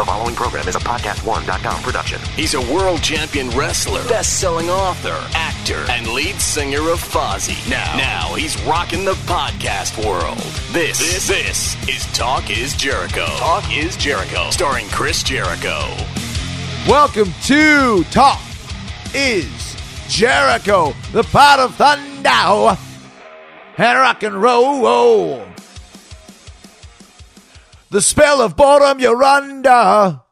The following program is a podcast1.com production. He's a world champion wrestler, best-selling author, actor, and lead singer of Fozzy. Now, now he's rocking the podcast world. This, this, this is Talk Is Jericho. Talk Is Jericho, starring Chris Jericho. Welcome to Talk is Jericho, the pod of thunder and rock and roll. The spell of boredom you're under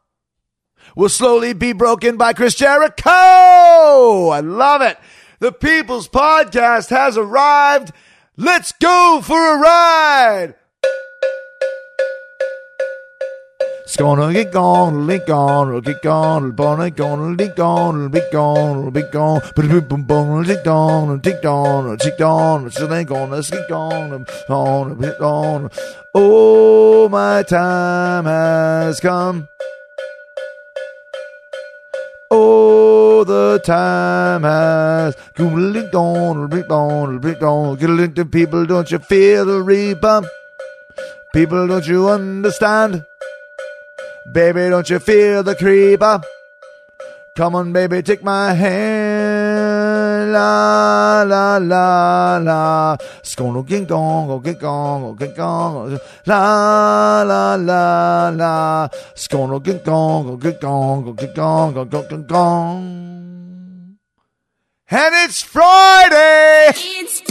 will slowly be broken by Chris Jericho. I love it. The People's Podcast has arrived. Let's go for a ride. It's gonna get gone, it'll get gone, it'll get gone, it'll gonna gone, it'll get gone, it'll be gone, it'll be gone, but boom boom boom, it'll tick down, it'll tick down, it'll tick down, it's still ain't gone, let's get gone, on, it'll get on. Oh, my time has come. Oh, the time has come. It'll it'll be gone, it'll. Get a link to people, don't you feel the reaper? People, don't you understand? Baby, don't you feel the creeper? Come on, baby, take my hand. La, la, la, la. It's gonna get gone, go get gone, go get gone. La, la, la, la. It's gonna get gone, go get gone, go get gone, go, go, go. And it's Friday! It's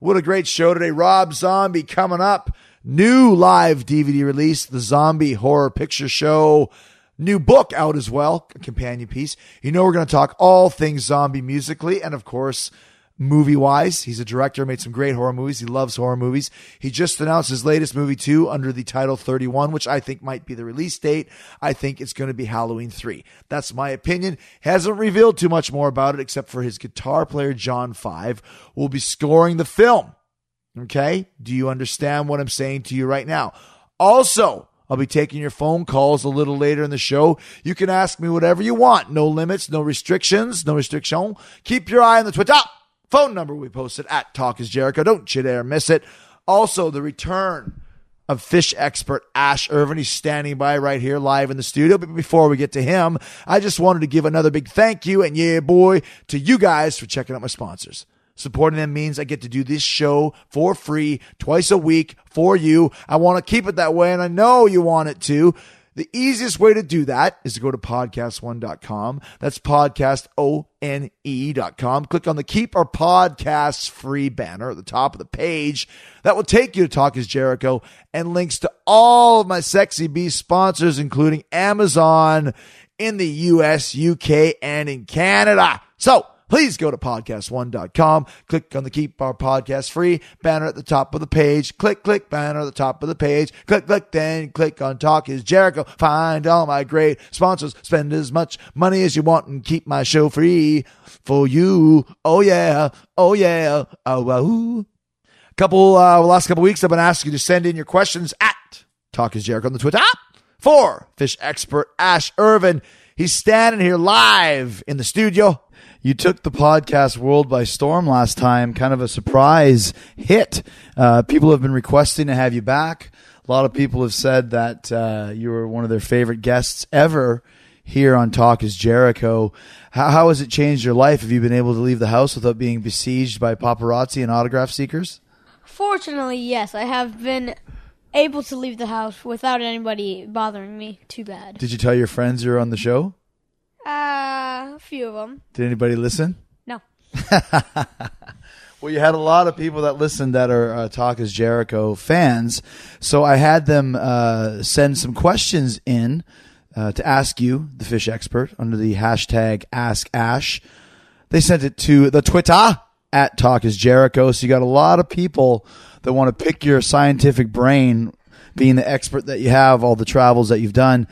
What a great show today. Rob Zombie coming up. New live DVD release, The Zombie Horror Picture Show. New book out as well, a companion piece. You know, we're going to talk all things zombie musically and, of course, movie wise. He's a director, made some great horror movies. He loves horror movies. He just announced his latest movie, too, under the title 31, which I think might be the release date. I think it's going to be Halloween 3. That's my opinion. Hasn't revealed too much more about it, except for his guitar player, John Five, will be scoring the film. Okay? Do you understand what I'm saying to you right now? Also, I'll be taking your phone calls a little later in the show. You can ask me whatever you want. No limits, no restrictions, no restriction. Keep your eye on the Twitter. Phone number we posted at Talk is Jericho. Don't you dare miss it. Also, the return of fish expert Ash Irvine. He's standing by right here live in the studio. But before we get to him, I just wanted to give another big thank you and yeah, boy, to you guys for checking out my sponsors. Supporting them means I get to do this show for free twice a week for you. I want to keep it that way, and I know you want it to. The easiest way to do that is to go to podcast1.com. That's podcast. Click on the Keep Our Podcasts Free banner at the top of the page. That will take you to Talk is Jericho and links to all of my Sexy Beast sponsors, including Amazon in the US, UK, and in Canada. So, please go to podcast1.com. Click on the Keep Our Podcast Free banner at the top of the page. Click, click, banner at the top of the page. Click, click, then click on Talk is Jericho. Find all my great sponsors. Spend as much money as you want and keep my show free for you. Oh, yeah. Oh, yeah. Oh, wow. Couple, uh, last couple weeks, I've been asking you to send in your questions at Talk is Jericho on the Twitter for fish expert Ash Irvine. He's standing here live in the studio you took the podcast world by storm last time, kind of a surprise hit. Uh, people have been requesting to have you back. A lot of people have said that uh, you were one of their favorite guests ever here on Talk is Jericho. How, how has it changed your life? Have you been able to leave the house without being besieged by paparazzi and autograph seekers? Fortunately, yes, I have been able to leave the house without anybody bothering me too bad. Did you tell your friends you're on the show? Uh, a few of them. Did anybody listen? No. Well, you had a lot of people that listened that are uh, Talk is Jericho fans. So I had them uh, send some questions in uh, to ask you, the fish expert, under the hashtag Ask Ash. They sent it to the Twitter at Talk is Jericho. So you got a lot of people that want to pick your scientific brain, being the expert that you have, all the travels that you've done.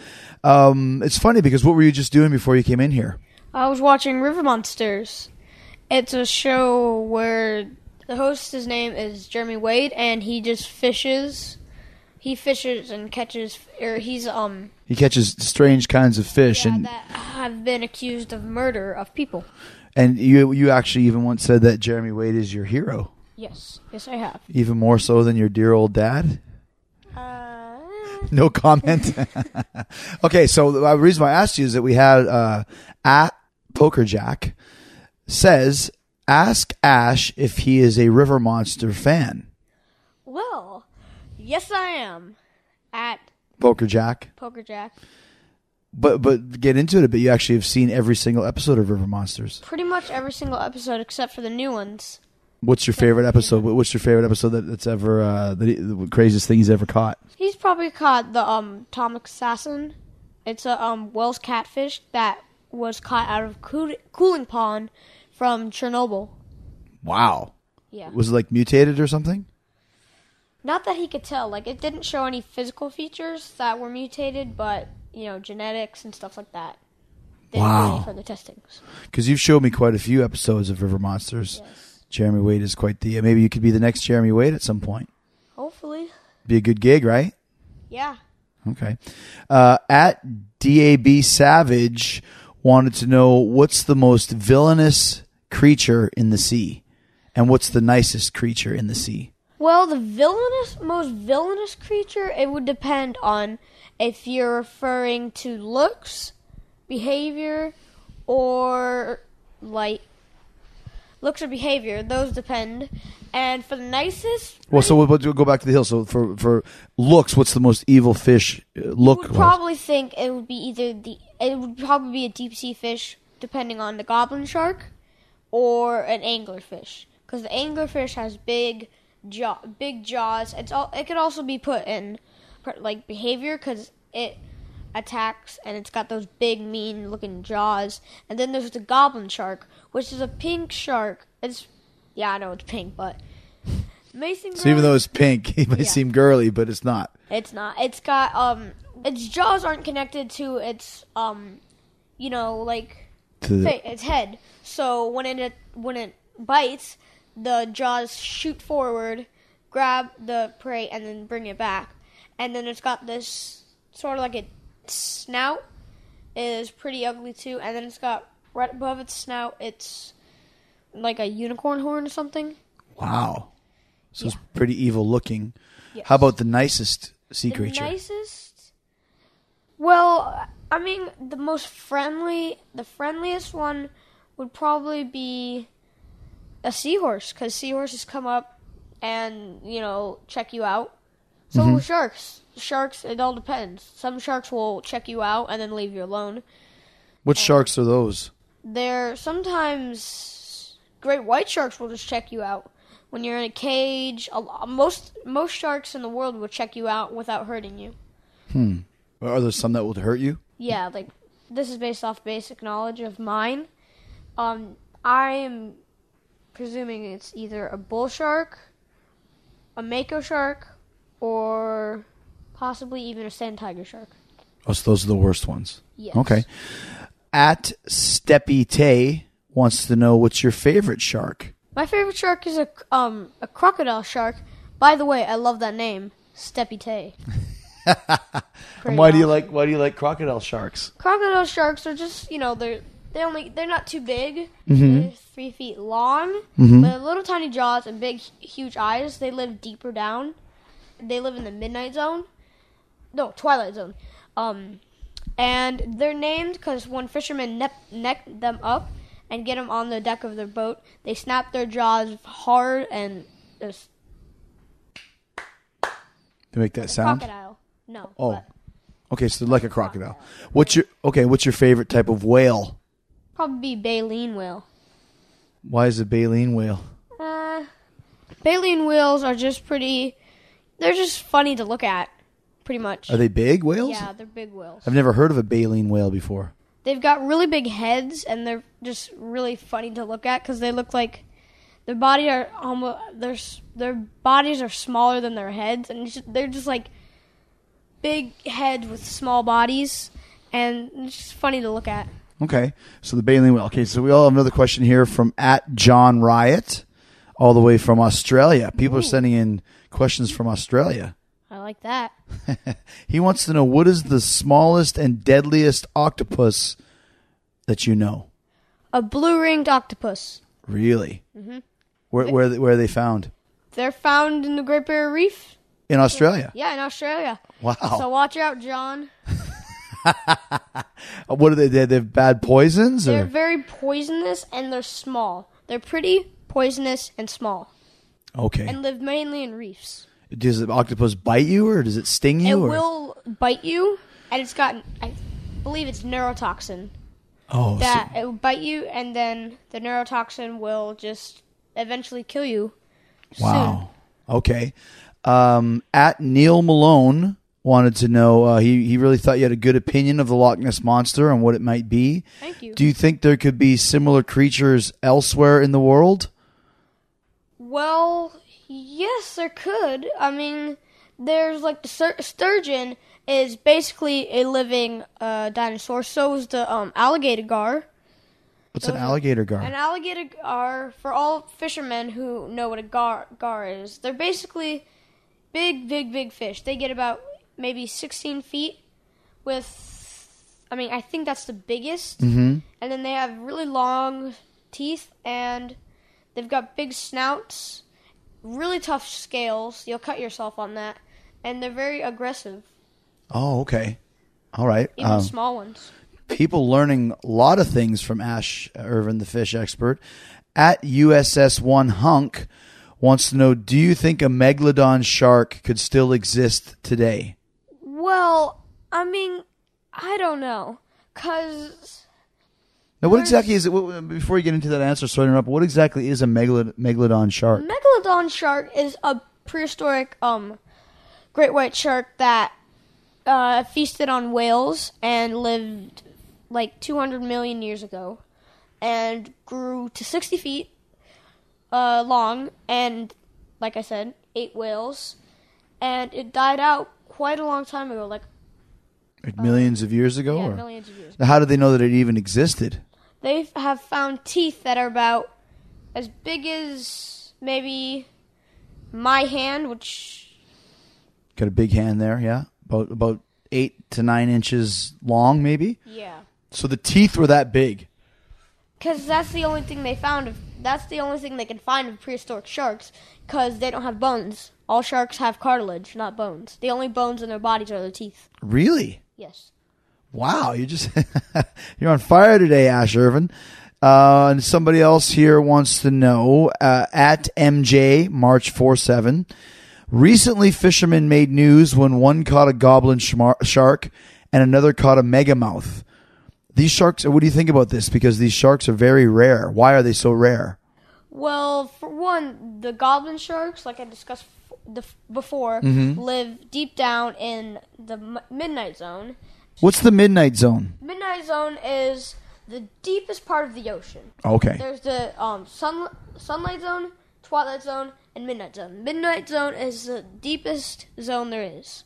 Um, it's funny because what were you just doing before you came in here? I was watching River Monsters. It's a show where the host, his name is Jeremy Wade, and he just fishes. He fishes and catches, or he's um He catches strange kinds of fish, yeah, and that have been accused of murder of people. And you you actually even once said that Jeremy Wade is your hero, Yes, yes, I have. even more so than your dear old dad. Uh, No comment. okay, so the reason why I asked you is that we had uh, at Poker Jack says ask Ash if he is a River Monster fan. well, yes, I am. At Poker Jack, Poker Jack, but but get into it a bit. You actually have seen every single episode of River Monsters. pretty much every single episode except for the new ones. What's your favorite episode? What's your favorite episode that, that's ever uh, the, the craziest thing he's ever caught? He's probably caught the um atomic assassin. It's a um wels catfish that was caught out of cool- cooling pond from Chernobyl. Wow. Yeah. Was it like mutated or something? Not that he could tell. Like it didn't show any physical features that were mutated, but you know genetics and stuff like that. They Wow. for the testings. Because you've showed me quite a few episodes of River Monsters. Jeremy Wade is quite the. Maybe you could be the next Jeremy Wade at some point. Hopefully, Be a good gig, right? yeah. Okay. Uh, at DAB Savage wanted to know what's the most villainous creature in the sea, and what's the nicest creature in the sea. Well, the villainous, most villainous creature, it would depend on if you're referring to looks, behavior, or like looks or behavior. Those depend. And for the nicest, Well, so we'll, we'll go back to the hill. So for for looks, what's the most evil fish uh, look? would probably think it would be either the it would probably be a deep sea fish, depending on the goblin shark, or an anglerfish. Because the anglerfish has big jaw, big jaws. It's all. It could also be put in like behavior because it attacks and it's got those big mean looking jaws. And then there's the goblin shark, which is a pink shark. It's yeah, I know it's pink, but Mason. so even though it's pink, it may Yeah. seem girly, but it's not. It's not. It's got um its jaws aren't connected to its um you know like To the- its head. So when it when it bites, the jaws shoot forward, grab the prey and then bring it back. And then it's got this sort of like a snout is pretty ugly too and then it's got right above its snout it's like a unicorn horn or something. Wow. So it's pretty evil looking. Yes. How about the nicest sea The creature? nicest? Well, I mean, the most friendly, the friendliest one would probably be a seahorse, because seahorses come up and, you know, check you out. So Mm-hmm. sharks. Sharks, it all depends. Some sharks will check you out and then leave you alone. What sharks are those? They're sometimes great white sharks will just check you out when you're in a cage. A most most sharks in the world will check you out without hurting you. Or are there some that would hurt you? Yeah, like this is based off basic knowledge of mine. Um, I am presuming it's either a bull shark, a mako shark, or possibly even a sand tiger shark. Oh, so those are the worst ones. Yes. Okay. At Steppy Tay wants to know what's your favorite shark. My favorite shark is a um a crocodile shark. By the way, I love that name, Steppy Tay. And why do you like why do you like crocodile sharks? crocodile sharks are just you know they're they only they're not too big Mm-hmm. they're three feet long but little tiny jaws and big huge eyes they live deeper down they live in the midnight zone no twilight zone um and they're named because when fishermen net, net them up and get them on the deck of their boat, they snap their jaws hard and just To make that sound. crocodile. No. Oh, but okay. So they're like a crocodile. What's your okay? What's your favorite type of whale? probably be baleen whale. Why is a baleen whale? Uh, baleen whales are just pretty. They're just funny to look at, pretty much. Are they big whales? Yeah, they're big whales. I've never heard of a baleen whale before. They've got really big heads, and they're just really funny to look at because they look like their body are almost their their bodies are smaller than their heads, and just, they're just like big heads with small bodies, and it's just funny to look at. Okay, so the baleen whale. Okay, so we all have another question here from at John Riot, all the way from Australia. People are sending in questions from Australia. Like that. He wants to know what is the smallest and deadliest octopus that you know. A blue ringed octopus. Really? Mm-hmm. Where where where are they found? They're found in the Great Barrier Reef. In Australia. Yeah, in Australia. Wow. So watch out, John. What are they? They they have bad poisons They're or very poisonous and they're small. They're pretty, poisonous, and small, okay? and live mainly in reefs. Does the octopus bite you or does it sting you? It or? will bite you, and it's got, I believe it's neurotoxin. Oh, so- That it will bite you, and then the neurotoxin will just eventually kill you. Wow. Okay. Um, at Neil Malone wanted to know. Uh, he he really thought you had a good opinion of the Loch Ness monster and what it might be. Thank you. Do you think there could be similar creatures elsewhere in the world? Well, yes, there could. I mean, there's like the stur- sturgeon is basically a living uh, dinosaur. So is the um, alligator gar. What's an alligator gar? An alligator gar, for all fishermen who know what a gar, gar is, they're basically big, big, big fish. They get about maybe 16 feet with, I mean, I think that's the biggest. Mm-hmm. And then they have really long teeth and they've got big snouts, really tough scales. You'll cut yourself on that. And they're very aggressive, oh, okay. All right. even Um, small ones. people learning a lot of things from Ash Irvine, the fish expert. At USS One Hunk wants to know: Do you think a megalodon shark could still exist today? Well, I mean, I don't know. Because Now, what exactly is it? what- Before you get into that answer, sorry to interrupt. What exactly is a megalod- megalodon shark? Megalodon shark is a prehistoric um great white shark that uh, feasted on whales and lived like 200 million years ago and grew to 60 feet uh, long and like I said ate whales and it died out quite a long time ago like Like millions of years ago? yeah, or? millions of years Now, how did they know that it even existed? They have found teeth that are about as big as maybe my hand which Got a big hand there, yeah, about about eight to nine inches long, maybe. yeah So the teeth were that big. Because that's the only thing they found. Of, that's the only thing they can find of prehistoric sharks. Because they don't have bones. All sharks have cartilage, not bones. The only bones in their bodies are their teeth. Really? Yes. Wow, you just you're on fire today, Ash Irvine. Uh, and somebody else here wants to know uh, at MJ March four seven. Recently, fishermen made news when one caught a goblin shmar- shark and another caught a megamouth. These sharks. What do you think about this? Because these sharks are very rare. Why are they so rare? Well, for one, the goblin sharks, like I discussed f- the, before, Mm-hmm. live deep down in the m- midnight zone. What's the midnight zone? Midnight zone is the deepest part of the ocean. Okay. There's the um, sun, sunlight zone, twilight zone, and midnight zone. Midnight zone is the deepest zone there is.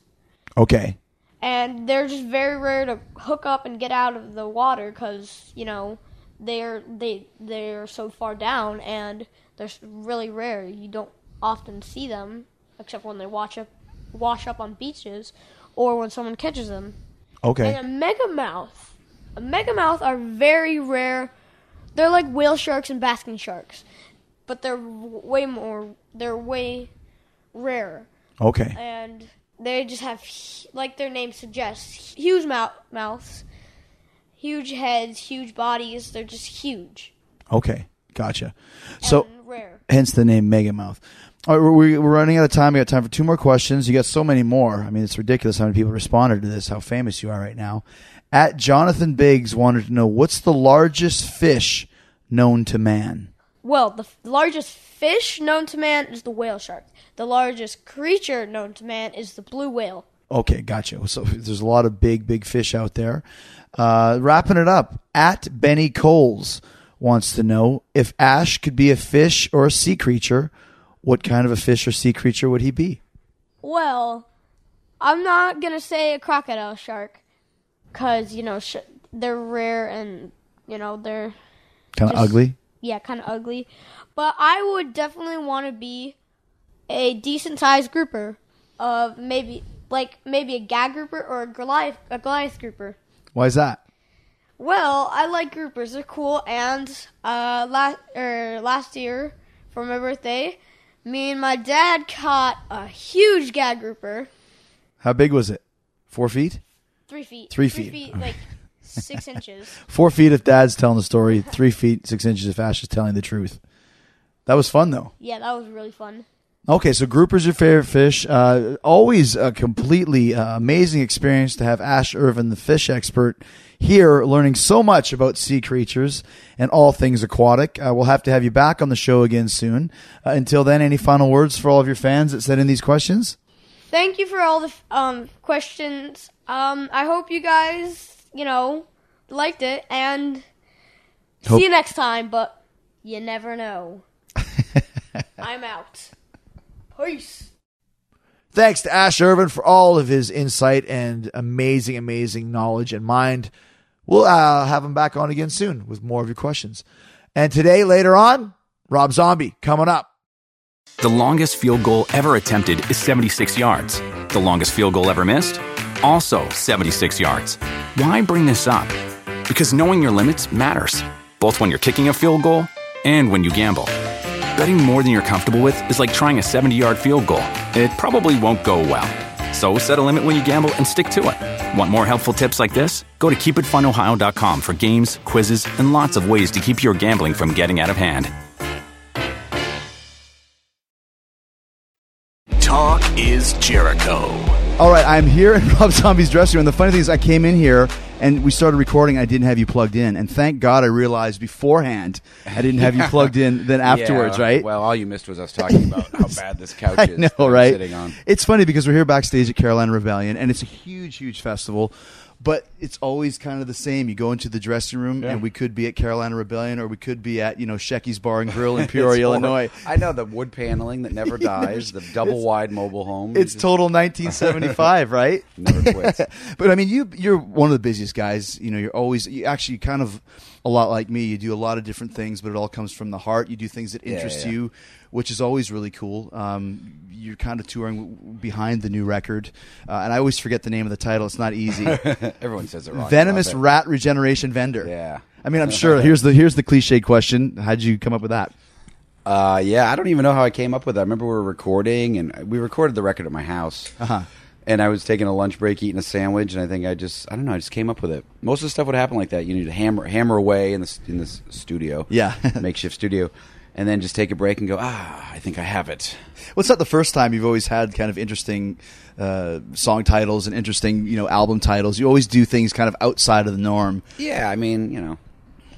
Okay. And they're just very rare to hook up and get out of the water because, you know, they're, they, they're so far down and they're really rare. You don't often see them except when they wash up, wash up on beaches or when someone catches them. Okay. And a megamouth. A megamouth are very rare. They're like whale sharks and basking sharks, but they're w- way more. They're way rarer. Okay. And they just have like their name suggests huge mouth mouths, huge heads, huge bodies. They're just huge. Okay, gotcha. So, and rare. hence the name Megamouth. All right, we're, we're running out of time. We got time for two more questions. You got so many more. I mean, it's ridiculous how many people responded to this. How famous you are right now. At Jonathan Biggs wanted to know what's the largest fish known to man. Well, the f- largest fish known to man is the whale shark. The largest creature known to man is the blue whale. Okay, gotcha. So there's a lot of big, big fish out there. Uh, wrapping it up, at Benny Coles wants to know if Ash could be a fish or a sea creature, what kind of a fish or sea creature would he be? Well, I'm not gonna say a crocodile shark, cause you know sh- they're rare and you know they're Kind of ugly? yeah kind of ugly. But I would definitely want to be a decent sized grouper of maybe like maybe a gag grouper or a Goliath a Goliath grouper. Why is that? Well, I like groupers. They're cool. And uh, last er, last year for my birthday, me and my dad caught a huge gag grouper, How big was it? Four feet? three feet, Three feet. like six inches. Four feet if Dad's telling the story. Three feet six inches if Ash is telling the truth. That was fun though. Yeah, that was really fun. Okay, so grouper's your favorite fish. Uh, always a completely uh, amazing experience to have Ash Irvine, the fish expert, here learning so much about sea creatures and all things aquatic. Uh, we'll have to have you back on the show again soon. Uh, until then, any final words for all of your fans that sent in these questions? Thank you for all the um, questions. Um, I hope you guys, you know, liked it, and Hope- see you next time. But you never know. I'm out. Peace. Thanks to Ash Irvine for all of his insight and amazing, amazing knowledge and mind. We'll uh, have him back on again soon with more of your questions. And today, later on, Rob Zombie coming up. The longest field goal ever attempted is 76 yards. The longest field goal ever missed? Also 76 yards. Why bring this up? Because knowing your limits matters, both when you're kicking a field goal and when you gamble. Betting more than you're comfortable with is like trying a 70 yard field goal. It probably won't go well. So set a limit when you gamble and stick to it. Want more helpful tips like this? Go to keepitfunohio.com for games, quizzes, and lots of ways to keep your gambling from getting out of hand. Talk is Jericho. All right, I'm here in Rob Zombie's dressing room. The funny thing is, I came in here and we started recording. I didn't have you plugged in, and thank God I realized beforehand I didn't have you plugged in. Then afterwards, Yeah, right? Well, all you missed was us talking about how bad this couch I is. know, that I'm right? Sitting on. It's funny because we're here backstage at Carolina Rebellion, and it's a huge, huge festival. But it's always kind of the same. You go into the dressing room, and we could be at Carolina Rebellion, or we could be at you know Shecky's Bar and Grill in Peoria. Illinois. I know the wood paneling that never dies, the double wide mobile home. It's total 1975, right? Never quits. but I mean, you you're one of the busiest guys. You know, you're always you actually kind of a lot like me. You do a lot of different things, but it all comes from the heart. You do things that Yeah, interest yeah. you, which is always really cool. Um, you're kind of touring behind the new record, uh, and I always forget the name of the title. It's not easy. Everyone says it wrong. Venomous rat regeneration vendor. Yeah. I mean, I'm sure. Here's the here's the cliche question. How'd you come up with that? Uh, yeah, I don't even know how I came up with that. I remember we were recording, and we recorded the record at my house. Uh-huh. And I was taking a lunch break, eating a sandwich, and I think I just, I don't know, I just came up with it. Most of the stuff would happen like that. You need to hammer, hammer away in the in this studio, Yeah. makeshift studio, and then just take a break and go, ah, I think I have it. Well, it's not the first time you've always had kind of interesting uh, song titles and interesting, you know, album titles. You always do things kind of outside of the norm. Yeah, I mean, you know,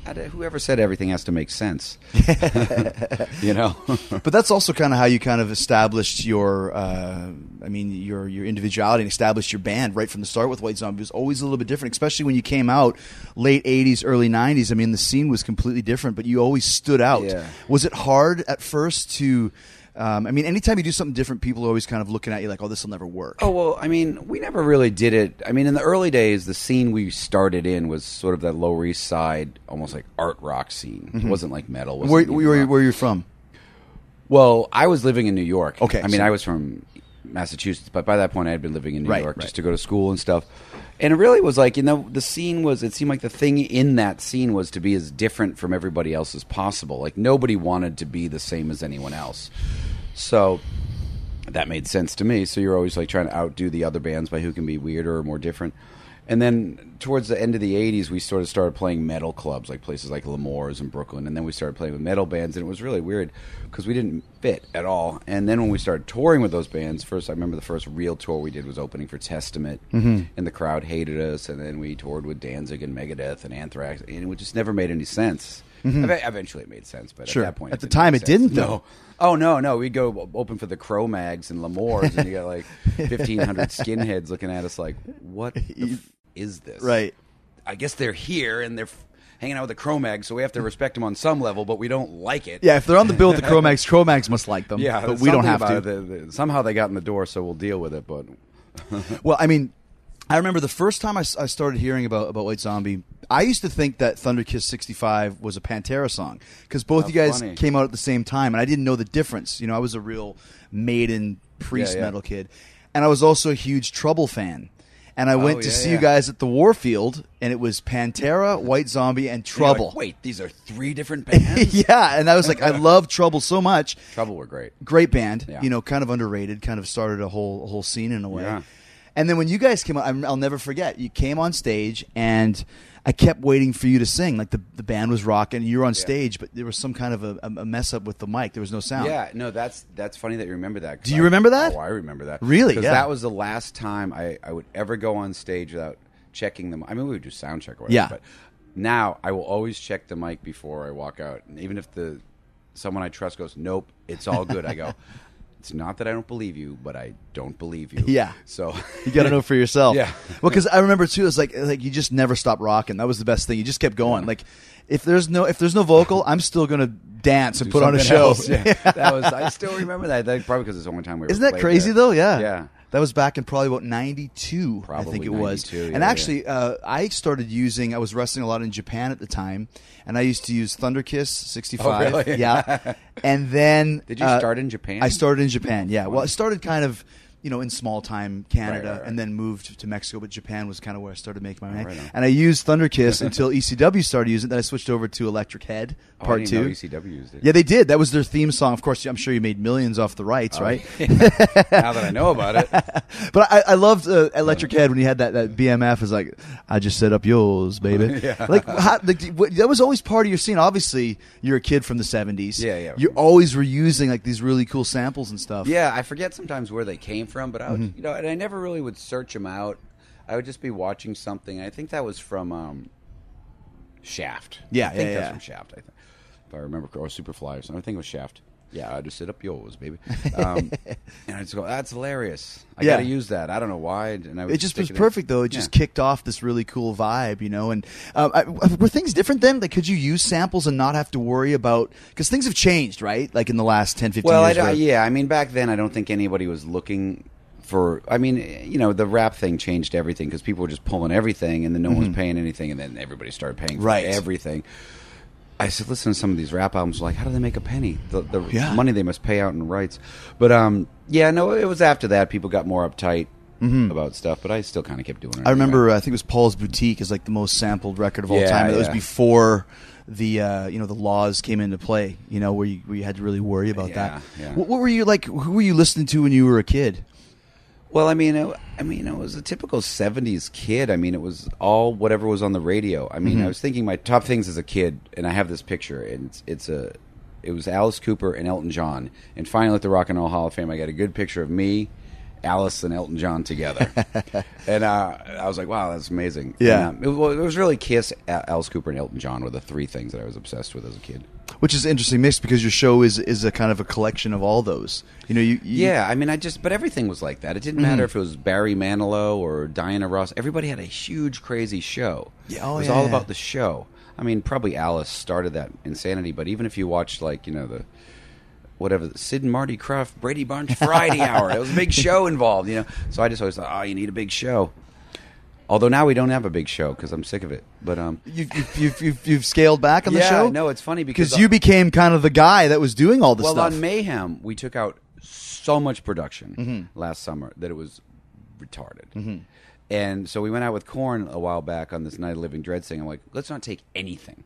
whoever said everything has to make sense, you know. But that's also kind of how you kind of established your, uh, I mean, your your individuality and established your band right from the start with White Zombie. It was always a little bit different, especially when you came out late '80s, early '90s. I mean, the scene was completely different, but you always stood out. Yeah. Was it hard at first to? Um, I mean, anytime you do something different, people are always kind of looking at you like, "Oh, this will never work." Oh well, I mean, we never really did it. I mean, in the early days, the scene we started in was sort of that Lower East Side, almost like art rock scene. It wasn't like metal. Mm-hmm. Where, wasn't where, where, where are you from? Well, I was living in New York. Okay, I mean, so- I was from Massachusetts, but by that point, I had been living in New Right, York right. just to go to school and stuff. And it really was like, you know, the scene was, it seemed like the thing in that scene was to be as different from everybody else as possible. Like, nobody wanted to be the same as anyone else. So that made sense to me. So you're always like trying to outdo the other bands by who can be weirder or more different. And then towards the end of the '80s, we sort of started playing metal clubs, like places like L'Amour's in Brooklyn. And then we started playing with metal bands, and it was really weird because we didn't fit at all. And then when we started touring with those bands, first I remember the first real tour we did was opening for Testament, Mhm. and the crowd hated us. And then we toured with Danzig and Megadeth and Anthrax, and it just never made any sense. Mhm. Eventually, it made sense, but Sure. at that point, At the time, it didn't, though. No. Oh no, no. We'd go open for the Cro-Mags and L'Amour's, and you got like fifteen hundred skinheads looking at us like, "What the is this?" Right. I guess they're here and they're f- hanging out with the Cro-Mags, so we have to respect them on some level, but we don't like it. Yeah, if they're on the bill with the Cro-Mags, Cro-Mags must like them. Yeah, but we don't have to. that- that- somehow they got in the door, so we'll deal with it. But well, I mean, I remember the first time I started hearing about, about White Zombie, I used to think that Thunder Kiss 65 was a Pantera song because both you guys funny. came out at the same time, and I didn't know the difference. You know, I was a real Maiden priest Yeah, yeah. metal kid, and I was also a huge Trouble fan. And I went Oh, to yeah, see yeah. you guys at the Warfield, and it was Pantera, White Zombie, and you're like, Trouble. Wait, these are three different bands. yeah, and I was like, I love Trouble so much. Trouble were great. Great band, Yeah. you know, kind of underrated, kind of started a whole a whole scene in a way. And then when you guys came on, I'm- I'll never forget. You came on stage, and I kept waiting for you to sing. Like the the band was rocking, you were on stage, but there was some kind of a, a mess up with the mic. There was no sound. Yeah, no, that's that's funny that you remember that. Do you I- remember that? Oh, I remember that. Really? Because Yeah. that was the last time I, I would ever go on stage without checking them. I mean, we would do sound check or whatever. Yeah. But now I will always check the mic before I walk out, and even if the someone I trust goes, "Nope, it's all good," I go. It's not that I don't believe you, but I don't believe you. Yeah. So You got to know for yourself. Yeah. Well, because I remember too, it's like like you just never stopped rocking. That was the best thing. You just kept going. Like if there's no if there's no vocal, I'm still gonna dance and Do put on a show. Yeah. that was. I still remember that. that probably because it's the only time we. Isn't that crazy there. though? Yeah. Yeah. That was back in probably about '92, I think it was. 92, and yeah, actually, Uh, I started using. I was wrestling a lot in Japan at the time, and I used to use Thunder Kiss '65. Oh, really? Yeah. and then Did you uh, start in Japan? I started in Japan. Yeah. Well, I started kind of. You know, in small time Canada, Right, right, right. and then moved to Mexico, but Japan was kind of where I started making my right and I used Thunder Kiss until ECW started using it. Then I switched over to Electric Head Oh, Part Two. ECW used it. Yeah, they did. That was their theme song. Of course, I'm sure you made millions off the rights, Oh, right? now that I know about it. But I, I loved uh, Electric Head when he had that, that BMF is like, I just set up yours, baby. Yeah. Like, how, like that was always part of your scene. Obviously, you're a kid from the 70s. Yeah, yeah. You always were using like these really cool samples and stuff. Yeah, I forget sometimes where they came from, but I would, Mhm. you know, and I never really would search them out. I would just be watching something. I think that was from um, Shaft. Yeah, I think yeah, that's yeah. from Shaft. I think, if I remember, or Superfly or something. I think it was Shaft. Yeah, I just sit up yours, baby. Um, and I just go, that's hilarious. I Yeah. got to use that. I don't know why. And I would It just stick was in. perfect, though. It just Yeah. kicked off this really cool vibe, you know. And um, I, were things different then? Like, could you use samples and not have to worry about because things have changed, right? Like in the last 10, 15 Well, I, years. don't- where- yeah, I mean, back then, I don't think anybody was looking for. I mean, you know, the rap thing changed everything because people were just pulling everything, and then no one was paying anything, and then everybody started paying for Right. everything. I said, listen to some of these rap albums. Like, how do they make a penny? The, the Yeah. money they must pay out in rights. But um, yeah, no, it was after that people got more uptight Mhm. about stuff. But I still kind of kept doing it. I remember, uh, I think it was Paul's Boutique is like the most sampled record of all Yeah, time. That was before the uh, you know the laws came into play. You know where you, where you had to really worry about Yeah, that. yeah. What, what were you like? Who were you listening to when you were a kid? Well, I mean, it, I mean, it was a typical '70s kid. I mean, it was all whatever was on the radio. I mean, Mhm. I was thinking my top things as a kid, and I have this picture, and it's, it's a, it was Alice Cooper and Elton John, and finally at the Rock and Roll Hall of Fame, I got a good picture of me, Alice, and Elton John together, and uh, I was like, wow, that's amazing. Yeah. And, um, it, well, it was really Kiss, Alice Cooper, and Elton John were the three things that I was obsessed with as a kid. Which is an interesting mix because your show is is a kind of a collection of all those. You know, you, you Yeah, I mean, I just, but everything was like that. It didn't matter if it was Barry Manilow or Diana Ross. Everybody had a huge, crazy show. Yeah, oh, it was yeah, all yeah. about the show. I mean, probably Alice started that insanity, but even if you watched, like, you know, the whatever, Sid and Marty Krofft, Brady Bunch Friday Hour, there was a big show involved, you know. So I just always thought, oh, you need a big show. Although now we don't have a big show because I'm sick of it. But um, You've, you've, you've, you've, you've scaled back on the Yeah, show. no, it's funny because because you became kind of the guy that was doing all the stuff well, stuff. on Mayhem, we took out so much production Mhm. last summer that it was retarded. Mhm. And so we went out with Korn a while back on this Night of Living Dread thing. I'm like, let's not take anything.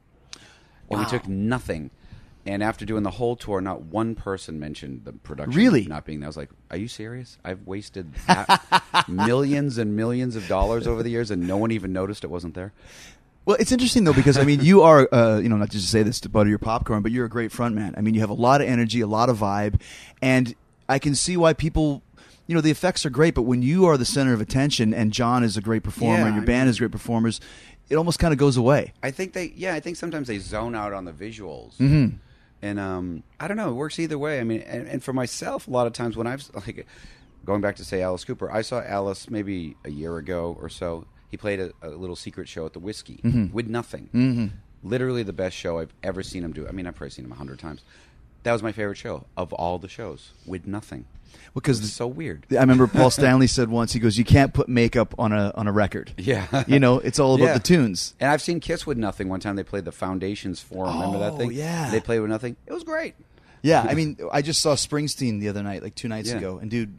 And we took nothing. And after doing the whole tour, not one person mentioned the production Really? not being. there. I was like, "Are you serious? I've wasted millions and millions of dollars over the years, and no one even noticed it wasn't there." Well, it's interesting though because I mean, you are uh, you know not just to say this to butter your popcorn, but you're a great frontman. I mean, you have a lot of energy, a lot of vibe, and I can see why people. You know the effects are great, but when you are the center of attention and John is a great performer Yeah, and your I band mean- is great performers, it almost kind of goes away. I think they, yeah, I think sometimes they zone out on the visuals, Mhm. And um, I don't know, it works either way. I mean, and, and for myself, a lot of times when I've like going back to say Alice Cooper, I saw Alice maybe a year ago or so. He played a, a little secret show at the Whisky Mhm. with nothing. Mhm. Literally the best show I've ever seen him do. I mean, I've probably seen him a hundred times. That was my favorite show of all the shows with nothing. Because It's so weird. I remember Paul Stanley said once, he goes, "You can't put makeup on a on a record." Yeah, you know, it's all about Yeah. the tunes. And I've seen Kiss with nothing. One time they played the Foundations Forum. Remember that Oh, thing? yeah. They played with nothing. It was great. Yeah, I mean, I just saw Springsteen the other night, like two nights Yeah. ago, and dude,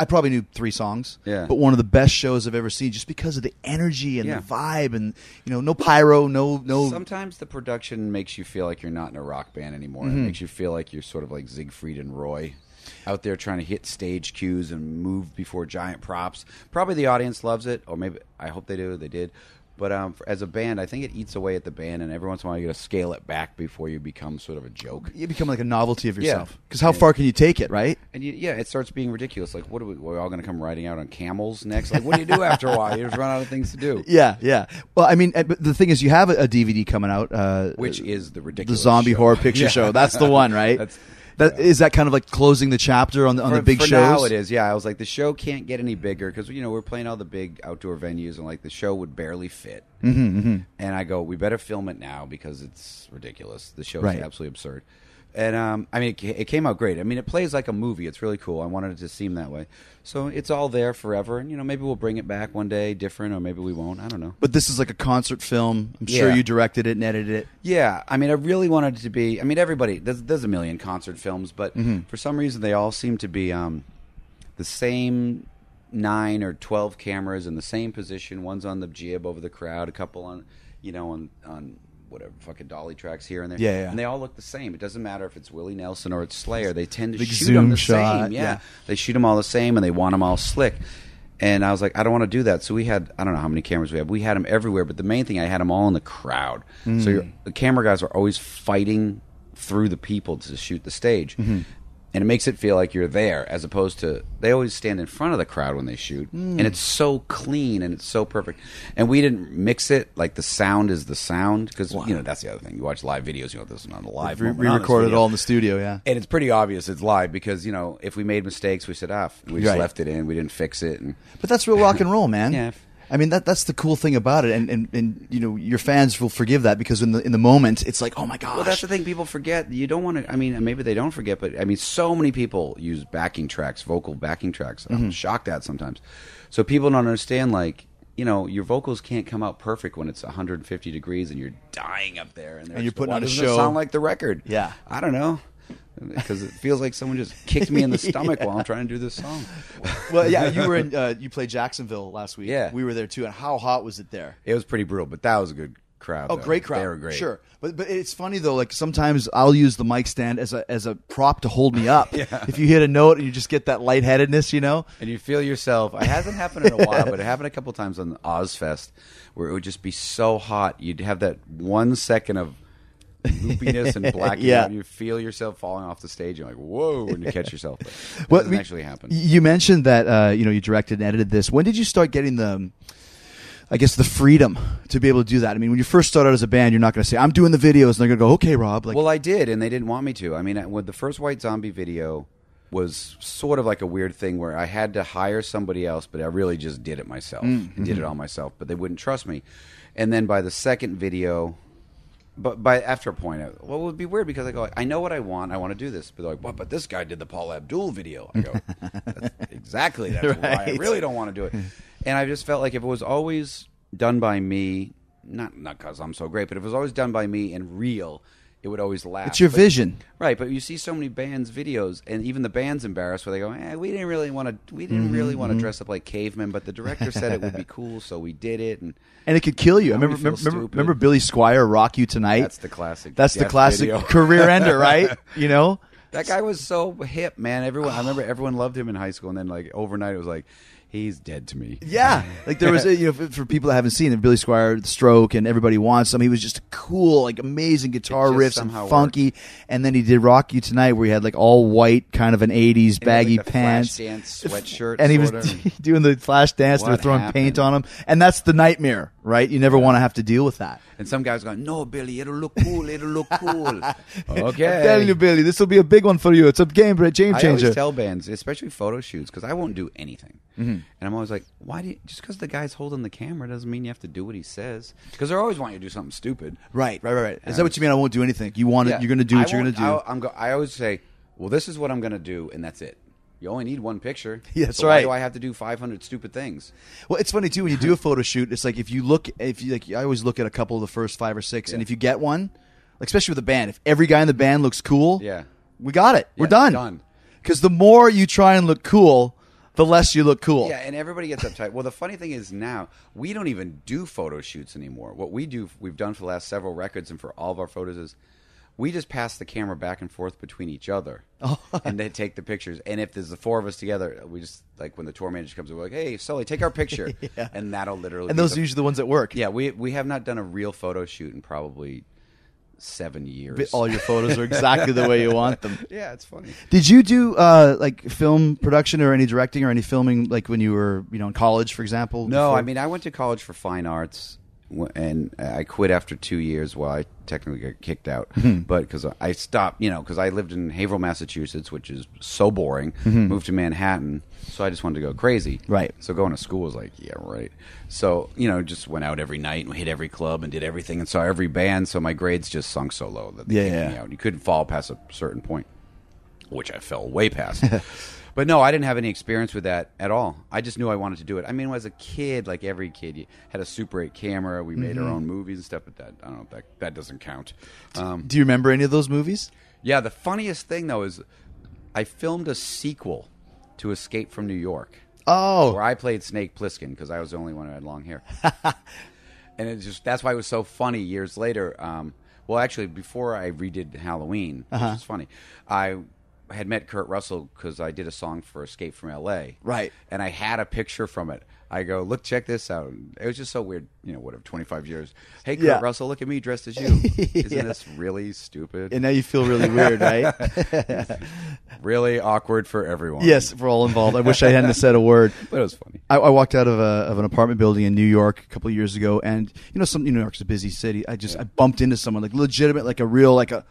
I probably knew three songs. Yeah. but one of the best shows I've ever seen, just because of the energy and Yeah. the vibe, and you know, no pyro, no no. Sometimes the production makes you feel like you're not in a rock band anymore. It Mhm. makes you feel like you're sort of like Siegfried and Roy out there trying to hit stage cues and move before giant props. Probably the audience loves it, or maybe I hope they do. They did. But um, for, as a band, I think it eats away at the band, and every once in a while you got to scale it back before you become sort of a joke. you become like a novelty of Yeah. yourself. Because how And- far can you take it, right? And you, yeah, it starts being ridiculous. Like, what are we? We're all going to come riding out on camels next? Like, what do you do after a while? You just run out of things to do. Yeah, yeah. Well, I mean, uh, but the thing is, you have a, a DVD coming out, uh, Which is the ridiculous the zombie show. horror picture Yeah. show. That's the one, right? That's- that is that kind of like closing the chapter on the on for, the big for shows. now it is. Yeah, I was like, the show can't get any bigger because you know we're playing all the big outdoor venues, and like the show would barely fit. Mhm, mhm. And I go, we better film it now because it's ridiculous. The show is Right. absolutely absurd. And um, I mean, it, it came out great. I mean, it plays like a movie. It's really cool. I wanted it to seem that way. So it's all there forever. And you know, maybe we'll bring it back one day, different, or maybe we won't. I don't know. But this is like a concert film. I'm sure Yeah. you directed it and edited it. Yeah, I mean, I really wanted it to be. I mean, everybody there's there's a million concert films, but Mhm. for some reason they all seem to be um, the same nine or twelve cameras in the same position. One's on the jib over the crowd, a couple on, you know, on on whatever fucking dolly tracks here and there. Yeah, yeah. And they all look the same. It doesn't matter if it's Willie Nelson or it's Slayer. They tend to Big shoot them the shot, same. Yeah. yeah. they shoot them all the same, and they want them all slick. And I was like, I don't want to do that. So we had, I don't know how many cameras we have. We had them everywhere, but the main thing, I had them all in the crowd. So Mm. you're, the camera guys are always fighting through the people to shoot the stage. Mhm. And it makes it feel like you're there as opposed to, they always stand in front of the crowd when they shoot. Mm. And it's so clean and it's so perfect. And we didn't mix it like the sound is the sound. Because, you know, that's the other thing. You watch live videos, you know, this is not a live Re- moment on this re-recorded video. all in the studio, yeah. And it's pretty obvious it's live because, you know, if we made mistakes, we said, ah, we just Right. left it in. We didn't fix it. And But that's real rock and roll, man. Yeah. I mean that that's the cool thing about it, and, and, and you know your fans will forgive that because in the in the moment it's like oh my gosh. Well, that's the thing. People forget. You don't want to. I mean, maybe they don't forget, but I mean, so many people use backing tracks, vocal backing tracks. I'm Mhm. shocked at sometimes. So people don't understand. Like, you know, your vocals can't come out perfect when it's 150 degrees and you're dying up there, and, And you're putting on a show." Sound like the record. Yeah. I don't know. Because it feels like someone just kicked me in the stomach Yeah. while I'm trying to do this song. well, yeah, you were in uh, you played Jacksonville last week. Yeah. we were there too. And how hot was it there? It was pretty brutal, but that was a good crowd. Oh, though. great crowd! They were great. Sure, but but it's funny though. Like sometimes I'll use the mic stand as a as a prop to hold me up. Yeah. If you hit a note and you just get that lightheadedness, you know. And you feel yourself. It hasn't happened in a while, but it happened a couple times on Ozzfest, where it would just be so hot. You'd have that one second of loopiness and blacking Yeah. and you feel yourself falling off the stage. You're like, "Whoa!" when you catch yourself. But it Well, doesn't we- actually happen. You mentioned that uh, you know you directed and edited this. When did you start getting the, I guess, the freedom to be able to do that? I mean, when you first start out as a band, you're not going to say, "I'm doing the videos," and they're going to go, "Okay, Rob." Like, well, I did, and they didn't want me to. I mean, with the first White Zombie video was sort of like a weird thing where I had to hire somebody else, but I really just did it myself. Mm, I did it mhm. all myself, but they wouldn't trust me. And then by the second video, but by after a point, I, well, it would be weird because I go, like, I know what I want. I want to do this, but they're like, what? But this guy did the Paula Abdul video. I go, that's exactly. That's why I really don't want to do it. And I just felt like if it was always done by me, not not because I'm so great, but if it was always done by me and real, it would always laugh. It's your But- vision. right? But you see so many bands videos, and even the band's embarrassed where they go, eh, "We didn't really want to, we didn't really want to dress up like cavemen, but the director said it would be cool, so we did it." And and it could kill you. I remember, remember, remember, remember Billy Squier, "Rock You Tonight." That's the classic That's the classic video. career ender, right? You know, That guy was so hip, man. Everyone, I remember everyone loved him in high school, and then like overnight, it was like, he's dead to me. Yeah, like there was, a, you know, for, for people that haven't seen it, Billy Squier, The Stroke, and Everybody Wants him. He was just cool, like amazing guitar It riffs and somehow funky. And then he did Rock You Tonight, where he had like all white, kind of an '80s And he had, baggy like, the pants, Flashdance sweatshirt, and he was sorta. doing the flash dance. They were throwing happened? paint on him, and that's the nightmare, right? You never want to have to deal with that. And some guys going, "No, Billy, it'll look cool. It'll look cool." I'm okay. telling you, Billy, this will be a big one for you. It's a game, game changer. I always tell bands, especially photo shoots, because I won't do anything. Mm-hmm. And I'm always like, why do you, just because the guy's holding the camera doesn't mean you have to do what he says. Because they're always wanting you to do something stupid. right, right, right, right. Is that what you mean? I won't do anything. You want it? Yeah. You're going to do what I you're going to do. I, I'm go, I always say, well, this is what I'm going to do, and that's it. You only need one picture. Yeah, that's so right. Why do I have to do 500 stupid things? Well, it's funny too when you do a photo shoot. It's like if you look, if you like, I always look at a couple of the first five or six, and if you get one, like especially with a band, if every guy in the band looks cool, Yeah. we got it. We're done. done. Because the more you try and look cool, the less you look cool. Yeah, and everybody gets uptight. Well, the funny thing is now we don't even do photo shoots anymore. What we do, we've done for the last several records and for all of our photos is we just pass the camera back and forth between each other, Oh. and they take the pictures. And if there's the four of us together, we just like when the tour manager comes, we're like, "Hey, Sully, take our picture," Yeah. and that'll literally. and those the- are usually the ones that work. Yeah, we we have not done a real photo shoot in probably seven years. All your photos are exactly the way you want them. yeah, it's funny. Did you do uh, like film production or any directing or any filming like when you were you know in college, for example? No, before? I mean I went to college for fine arts, and I quit after two years. Well, I technically got kicked out, Hmm. but because I stopped, you know, because I lived in Haverhill, Massachusetts, which is so boring. Mhm. Moved to Manhattan, so I just wanted to go crazy. Right. So going to school was like, yeah, right. So you know, just went out every night and hit every club and did everything and saw every band. So my grades just sunk so low that they Yeah, yeah. me out. You couldn't fall past a certain point, which I fell way past. But no, I didn't have any experience with that at all. I just knew I wanted to do it. I mean, as a kid, like every kid, you had a Super 8 camera. We made our own movies and stuff, but that I don't know that that doesn't count. Um, Do you remember any of those movies? yeah, the funniest thing though is I filmed a sequel to Escape from New York. Oh. where I played Snake Plissken because I was the only one who had long hair. and it just that's why it was so funny years later. Um, well, actually, before I redid Halloween, Uh-huh. which is funny, I had met Kurt Russell because I did a song for Escape from L.A. Right. and I had a picture from it. I go, look, check this out. It was just so weird, you know, whatever, 25 years. Hey, Kurt Yeah. Russell, look at me dressed as you. Isn't Yeah. this really stupid? And now you feel really weird, right? really awkward for everyone. Yes, we're all involved. I wish I hadn't said a word. But it was funny. I, I walked out of a of an apartment building in New York a couple of years ago, and you know, some New York's a busy city. I just I bumped into someone like legitimate, like a real like a.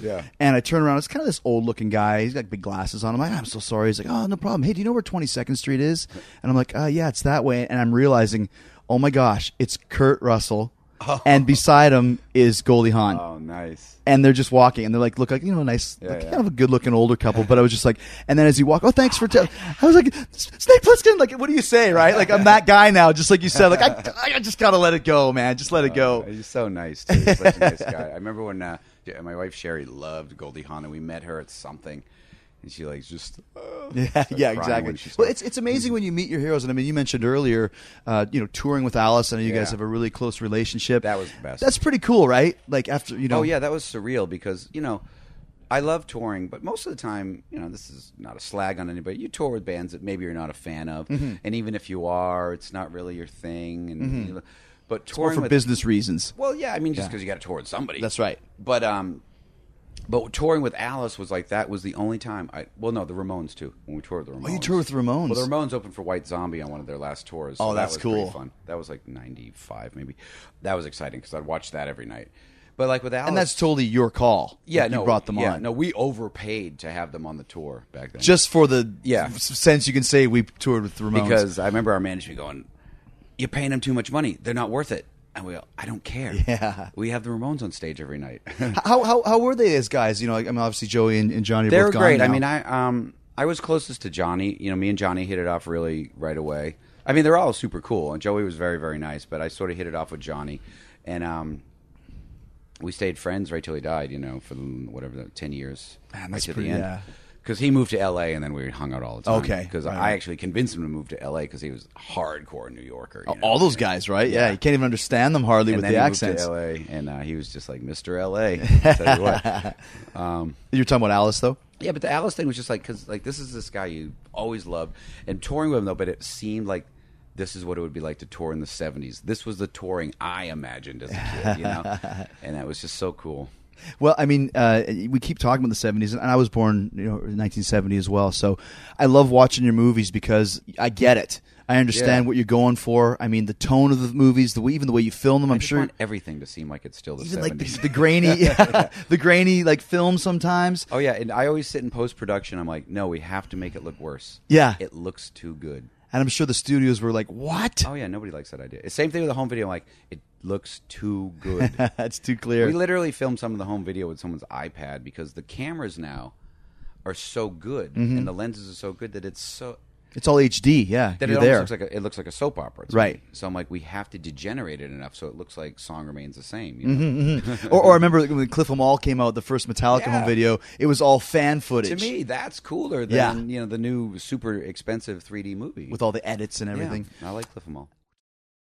Yeah. And I turn around. It's kind of this old looking guy. He's got big glasses on. I'm like, I'm so sorry. He's like, Oh, no problem. Hey, do you know where 22nd Street is? And I'm like, uh, Yeah, it's that way. And I'm realizing, oh my gosh, it's Kurt Russell, and beside him is Goldie Hawn Oh, nice. and they're just walking and they're like look like you know a nice Yeah, like, yeah. kind of a good looking older couple but i was just like and then as you walk oh thanks for i was like snake plissken like what do you say right like i'm that guy now just like you said like i, I just gotta let it go man just let it go Uh, he's so nice too. He's such a nice guy. I remember when uh, my wife Sherry loved Goldie Hawn, and we met her at something, and she like just uh, yeah, yeah, exactly. Well, it's it's amazing when you meet your heroes, and I mean, you mentioned earlier, uh, you know, touring with Alice. I know you guys have a really close relationship. That was the best. That's pretty cool, right? Like after you know, Oh yeah, that was surreal because you know I love touring, but most of the time, you know, this is not a slag on anybody. You tour with bands that maybe you're not a fan of, Mhm. and even if you are, it's not really your thing. And Mhm. you know, but touring for with, business reasons. Well, yeah, I mean, just Yeah. because you got to tour with somebody. That's right. But um, but touring with Alice was like that was the only time I. Well, no, the Ramones too. When we toured with the Ramones. Oh, you toured with the Ramones? Well, the Ramones opened for White Zombie on one of their last tours. Oh, so that that's was cool. Fun. That was like '95, maybe. That was exciting because I'd watch that every night. But like with Alice, and that's totally your call. yeah, no, you brought them yeah, on. No, we overpaid to have them on the tour back then. just for the Yeah. sense you can say we toured with the Ramones because I remember our management going, "You're paying them too much money. They're not worth it." And we go, "I don't care. Yeah. we have the Ramones on stage every night." how, how how were they as guys? You know, like, I mean, obviously Joey and, and Johnny. They're both gone great. I mean, I um I was closest to Johnny. You know, me and Johnny hit it off really right away. I mean, they're all super cool, and Joey was very very nice. But I sort of hit it off with Johnny, and um, we stayed friends right till he died. You know, for whatever the ten years. Man, that's right pretty- the end. yeah. Because he moved to L.A. and then we hung out all the time. Okay. Because Right, I actually convinced him to move to L.A. because he was hardcore New Yorker. you know? All those guys, right? Yeah, you can't even understand them hardly and with then the he accents. moved to L.A. and uh, he was just like Mr. L.A. Tell you what. Um, You're talking about Alice, though. yeah, but the Alice thing was just like because like this is this guy you always loved and touring with him though, but it seemed like this is what it would be like to tour in the '70s. This was the touring I imagined as a kid, you know, and that was just so cool. Well, I mean, uh, we keep talking about the '70s, and I was born, you know, in 1970 as well. So I love watching your movies because I get it. I understand Yeah. what you're going for. I mean, the tone of the movies, the way, even the way you film them. I I'm sure want everything to seem like it's still the even '70s. like the, the grainy, the grainy like film sometimes. oh yeah, and I always sit in post production. I'm like, no, we have to make it look worse. Yeah. it looks too good. And I'm sure the studios were like, "What? Oh yeah, nobody likes that idea. Same thing with the home video. I'm like, it looks too good. That's too clear." We literally filmed some of the home video with someone's iPad because the cameras now are so good Mhm. and the lenses are so good that it's so It's all HD. Yeah, that it there. looks like a, it looks like a soap opera. Right. me. So I'm like, we have to degenerate it enough so it looks like song remains the same. You know? Mhm, mhm. or, or I remember when Cliff 'em all came out, the first Metallica Yeah. home video. It was all fan footage. to me, that's cooler than Yeah. you know the new super expensive 3D movie with all the edits and Yeah, everything. I like Cliff 'em all.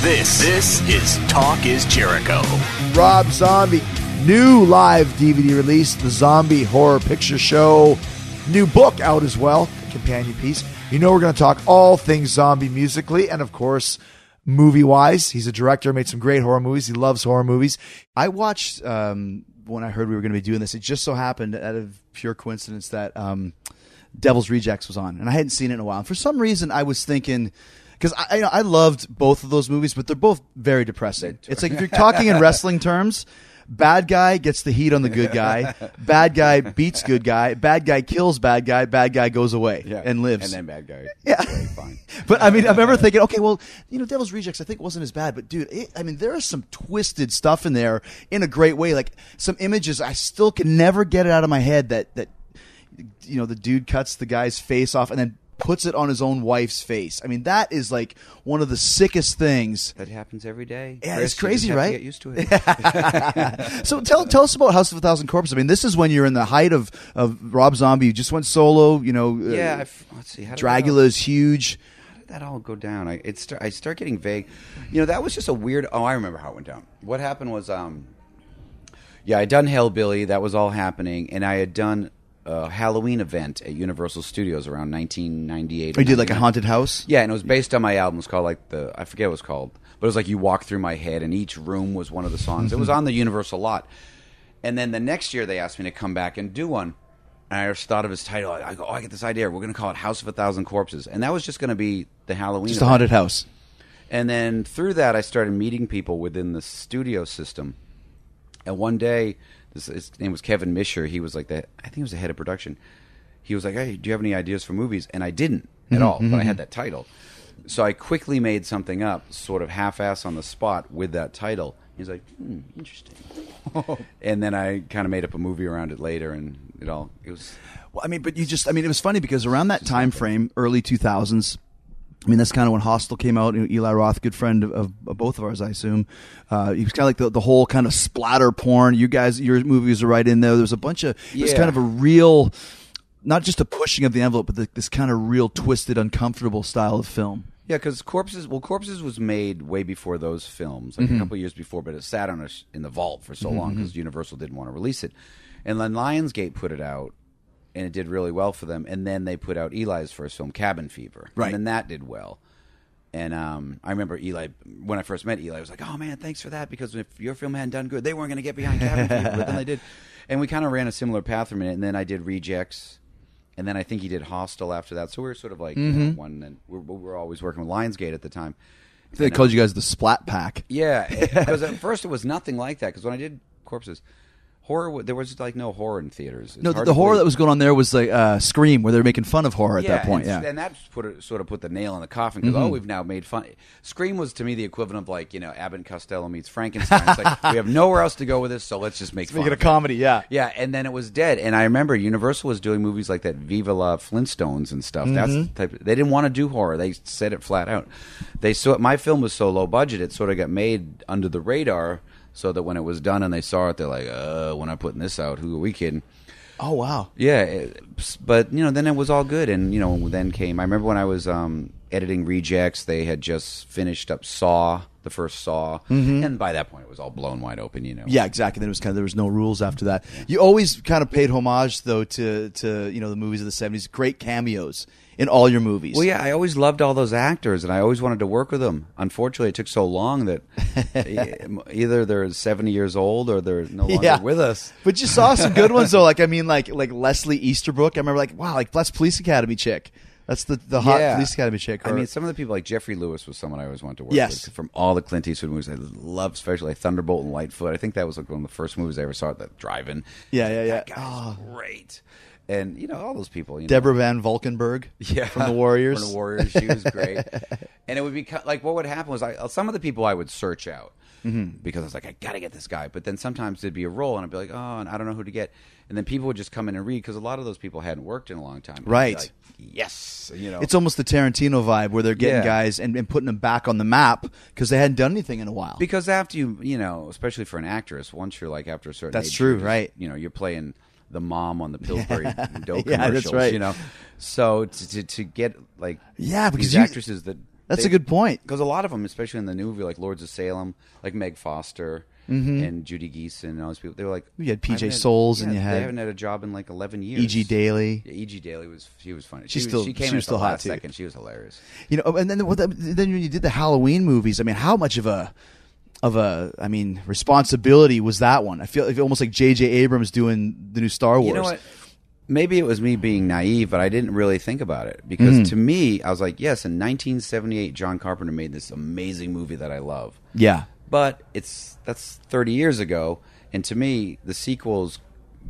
This this is Talk is Jericho. Rob Zombie, new live DVD release, The Zombie Horror Picture Show. New book out as well, companion piece. You know, we're going to talk all things zombie musically and, of course, movie wise. He's a director, made some great horror movies. He loves horror movies. I watched um, when I heard we were going to be doing this. It just so happened, out of pure coincidence, that um, Devil's Rejects was on, and I hadn't seen it in a while. And for some reason, I was thinking because I, I I loved both of those movies, but they're both very depressing. It's like if you're talking in wrestling terms. Bad guy gets the heat on the good guy. Bad guy beats good guy. Bad guy kills bad guy. Bad guy goes away Yeah. and lives. And then bad guy. Yeah. fine. But I mean, I remember thinking, okay, well, you know, Devil's Rejects, I think wasn't as bad, but dude, it, I mean, there is some twisted stuff in there in a great way. Like some images, I still can never get it out of my head that that you know the dude cuts the guy's face off and then puts it on his own wife's face. I mean, that is like one of the sickest things. That happens every day. Yeah, Chris, it's crazy, right? get used to it. so tell tell us about House of a Thousand Corpses. I mean, this is when you're in the height of of Rob Zombie. You just went solo. You know, uh, Yeah, I've- let's see, how Dragula is huge. How did that all go down? I it start, I start getting vague. You know, that was just a weird. Oh, I remember how it went down. What happened was, um, yeah, I had done Hellbilly. That was all happening, and I had done a Halloween event at Universal Studios around 1998. or Oh, you did like a haunted house. Yeah, and it was based on my album. It was called like the I forget what it was called, but it was like you walk through my head, and each room was one of the songs. it was mm-hmm. on the Universal lot. And then the next year, they asked me to come back and do one. And I just thought of his title. I go, oh, I get this idea. We're going to call it House of a Thousand Corpses, and that was just going to be the Halloween. Just a event. haunted house. And then through that, I started meeting people within the studio system. And one day, this, his name was Kevin Misher. He was like the, I think he was the head of production. He was like, "Hey, do you have any ideas for movies?" And I didn't at Mhm, all, but I had that title. So I quickly made something up, sort of half-ass on the spot with that title. He's like, hmm, interesting. and then I kind of made up a movie around it later, and it all it was. Well, I mean, but you just, I mean, it was funny because around that time frame, early 2000s, I mean, that's kind of when Hostel came out. You know, Eli Roth, good friend of, of, of both of ours, I assume. Uh, he was kind of like the, the whole kind of splatter porn. You guys, your movies are right in there. There was a bunch of, Yeah. kind of a real, not just a pushing of the envelope, but the, this kind of real twisted, uncomfortable style of film. Yeah, because Corpses. Well, Corpses was made way before those films, like Mhm. a couple years before, but it sat on us in the vault for so Mhm, long because Universal didn't want to release it. And then Lionsgate put it out, and it did really well for them. And then they put out Eli's first film, Cabin Fever, Right. And then that did well. And um, I remember Eli when I first met Eli, I was like, "Oh man, thanks for that." Because if your film hadn't done good, they weren't going to get behind Cabin Fever, but then they did. And we kind of ran a similar path from it. And then I did Rejects, and then I think he did Hostel after that. So we were sort of like you know, one. And we're, we were always working with Lionsgate at the time. They called you guys the Splat Pack. Yeah, because at first it was nothing like that. Because when I did corpses, horror there was like no horror in theaters. It's No, the, the horror that was going on there was like uh, Scream, where they were making fun of horror at that point. and, Yeah, and that put it, sort of put the nail in the coffin because Mhm. oh, we've now made fun. Scream was to me the equivalent of like you know Abbott and Costello meets Frankenstein. It's like we have nowhere else to go with this, so let's just make Let's fun make it of a comedy, yeah. yeah. And then it was dead. And I remember Universal was doing movies like that, Viva la Flintstones and stuff. That's the type. They didn't want to do horror. They said it flat out. They saw my film was so low budget, it sort of got made under the radar. So that when it was done and they saw it, they're like, "Uh, we're not putting this out. Who are we kidding?" Oh wow. Yeah, it- but you know, then it was all good, and you know, then came. I remember when I was um, editing Rejects, they had just finished up Saw, the first Saw, Mhm. and by that point, it was all blown wide open. You know. Yeah, exactly. Then it was kind of there was no rules after that. You always kind of paid homage though to to you know the movies of the seventies. Great cameos in all your movies. Well, yeah, I always loved all those actors, and I always wanted to work with them. Unfortunately, it took so long that either they're seventy years old or they're no longer yeah. with us. But you saw some good ones though. Like I mean, like like Leslie Easterbrook. I remember like wow, like that's Police Academy chick. That's the the hot Yeah. Police Academy chick. I mean, some of the people like Geoffrey Lewis was someone I always wanted to work Yes. with from all the Clint Eastwood movies. I love, especially like Thunderbolt and Lightfoot. I think that was like one of the first movies I ever saw at the drive-in. yeah, yeah, yeah. That guy's ah. great. And you know all those people. You know. Deborah Van Valkenburgh. Yeah, from the Warriors. From the Warriors, she was great. and it would be like what would happen was I some of the people I would search out Mhm. because I was like I got to get this guy. But then sometimes there'd be a role and I'd be like oh and I don't know who to get. And then people would just come in and read because a lot of those people hadn't worked in a long time. And I'd be Right. like, yes. You know. It's almost the Tarantino vibe where they're getting Yeah. guys and, and putting them back on the map because they hadn't done anything in a while. Because after you, you know, especially for an actress, once you're like after a certain That's age, true, just- right. You know, you're playing the mom on the Pillsbury dough Yeah, commercials. right. You know, so to, to, to get like Yeah, because these you- actresses that That's a good point. because a lot of them, especially in the new movie like Lords of Salem, like Meg Foster Mhm. and Judy Geeson and all those people, they were like You had PJ Soles and yeah, you had- they haven't had a job in like eleven years. E.G. Daily. yeah, E.G. Daily was she was funny. She, was- still- she came she in was still hot, second. She was hilarious. You know, and then then when you did the Halloween movies, I mean, how much of a of a I mean responsibility was that one? I feel like almost like J.J. Abrams doing the new Star Wars. You know what? Maybe it was me being naive, but I didn't really think about it because Mhm. to me, I was like, yes, in 1978, John Carpenter made this amazing movie that I love. Yeah. But it's that's 30 years ago, and to me, the sequels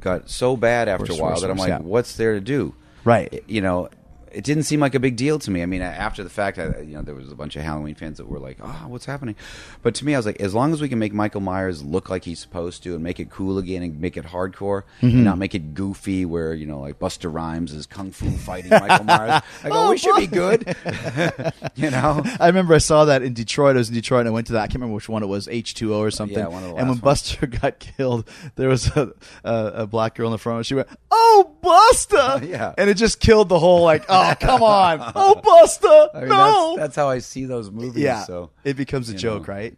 got so bad after Worse, a while worse, that I'm worse, like, yeah. what's there to do? Right. You know, it didn't seem like a big deal to me. I mean, after the fact, I, you know, there was a bunch of Halloween fans that were like, "Oh, what's happening?" But to me, I was like, as long as we can make Michael Myers look like he's supposed to, and make it cool again, and make it hardcore, Mhm. and not make it goofy, where you know, like Busta Rhymes is kung fu fighting Michael Myers. I go, Oh, we should be good. you know, I remember I saw that in Detroit. I was in Detroit and I went to that. I can't remember which one it was, H two O or something. Yeah, one of the and when ones. Busta got killed, there was a, a, a black girl in the front. And she went, "Oh, Busta!" Yeah. and it just killed the whole like, "Oh, come on, oh, Busta, I mean, no!" that's, that's how I see those movies. yeah, so it becomes a joke, know. right?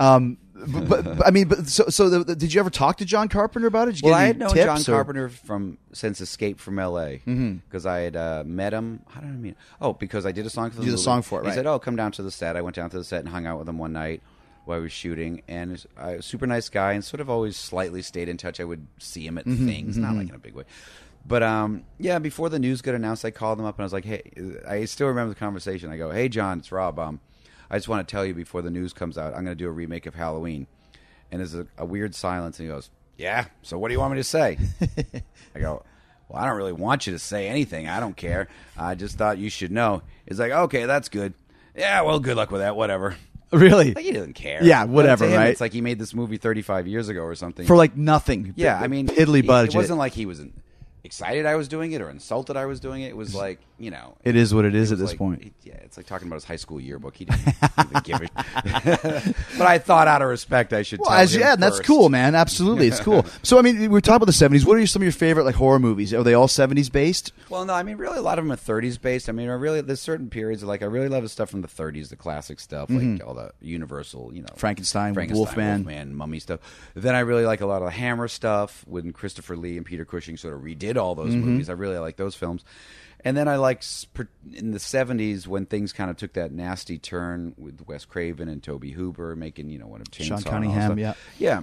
Um, but, but, but, I mean, but so so the, the- did you ever talk to John Carpenter about it? Did you Well, I had known John or- Carpenter from since Escape from L.A. Because I had uh, met him. How did I mean. Oh, because I did a song for the You did a song for it, He said, "Oh, come down to the set." I went down to the set and hung out with him one night while I was shooting, and a super nice guy, and sort of always slightly stayed in touch. I would see him at Mhm, things, not mhm. like in a big way. But um, yeah, before the news got announced, I called them up and I was like, "Hey," I still remember the conversation. I go, "Hey, John, it's Rob. Um, I just want to tell you before the news comes out, I'm going to do a remake of Halloween." And there's a, a weird silence, and he goes, "Yeah. So what do you want me to say?" I go, "Well, I don't really want you to say anything. I don't care. I just thought you should know." He's like, "Okay, that's good. Yeah, well, good luck with that. Whatever." Really? Like, he doesn't care. Yeah, whatever, him, right? It's like he made this movie 35 years ago or something for like nothing. yeah, I mean, piddly budget. It wasn't like he was excited I was doing it or insulted I was doing it. It was like you know, It is what it is it at this like- point. it- yeah, it's like talking about his high school yearbook. He didn't even give it. but I thought, out of respect, I should. Well, tell as yeah, and that's cool, man. Absolutely, it's cool. So, I mean, we're talking about the seventies. What are some of your favorite like horror movies? Are they all seventies based? Well, no, I mean, really, a lot of them are 30s based. I mean, I really, there's certain periods like I really love the stuff from the 30s, the classic stuff, Mhm. like all the Universal, you know, Frankenstein, Frankenstein, Wolfman. Wolfman, Mummy stuff. Then I really like a lot of the Hammer stuff when Christopher Lee and Peter Cushing sort of redid did all those Mhm. movies. I really like those films. And then I like in the '70s when things kind of took that nasty turn with Wes Craven and Tobe Hooper making you know one of Chainsaw Sean Cunningham, yeah. yeah.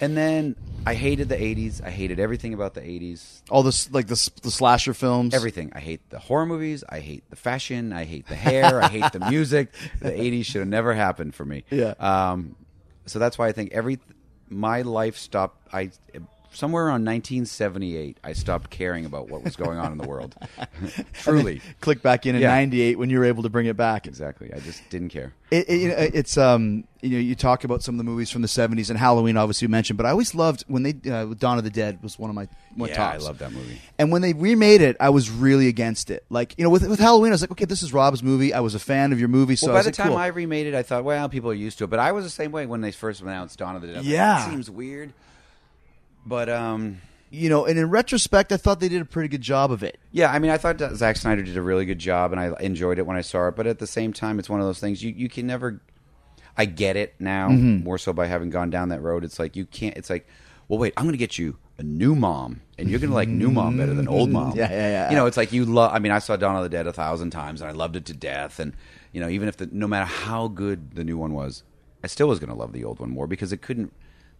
And then I hated the '80s. I hated everything about the '80s. All this like the the slasher films. Everything. I hate the horror movies. I hate the fashion. I hate the hair. I hate the music. The '80s should have never happened for me. Yeah. Um, so that's why I think every my life stopped. I somewhere around 1978, I stopped caring about what was going on in the world. Truly, click back in in Yeah. '98 when you were able to bring it back. Exactly. I just didn't care. It, it, you know, it's um you know you talk about some of the movies from the 70s and Halloween obviously you mentioned, but I always loved when they uh, Dawn of the Dead was one of my yeah, tops. I love that movie. And when they remade it, I was really against it. Like you know, with with Halloween, I was like, okay, this is Rob's movie. I was a fan of your movie, so well, by the like, time cool. I remade it, I thought, well, people are used to it. But I was the same way when they first announced Dawn of the Dead. Like, Yeah. that seems weird. But um, you know, and in retrospect, I thought they did a pretty good job of it. Yeah, I mean, I thought that Zack Snyder did a really good job, and I enjoyed it when I saw it. But at the same time, it's one of those things you you can never. I get it now Mhm. more so by having gone down that road. It's like you can't. It's like, well, wait, I'm going to get you a new mom, and you're going to like new mom better than old mom. Yeah, yeah, yeah. You know, it's like you love. I mean, I saw Dawn of the Dead a thousand times, and I loved it to death. And you know, even if the no matter how good the new one was, I still was going to love the old one more because it couldn't.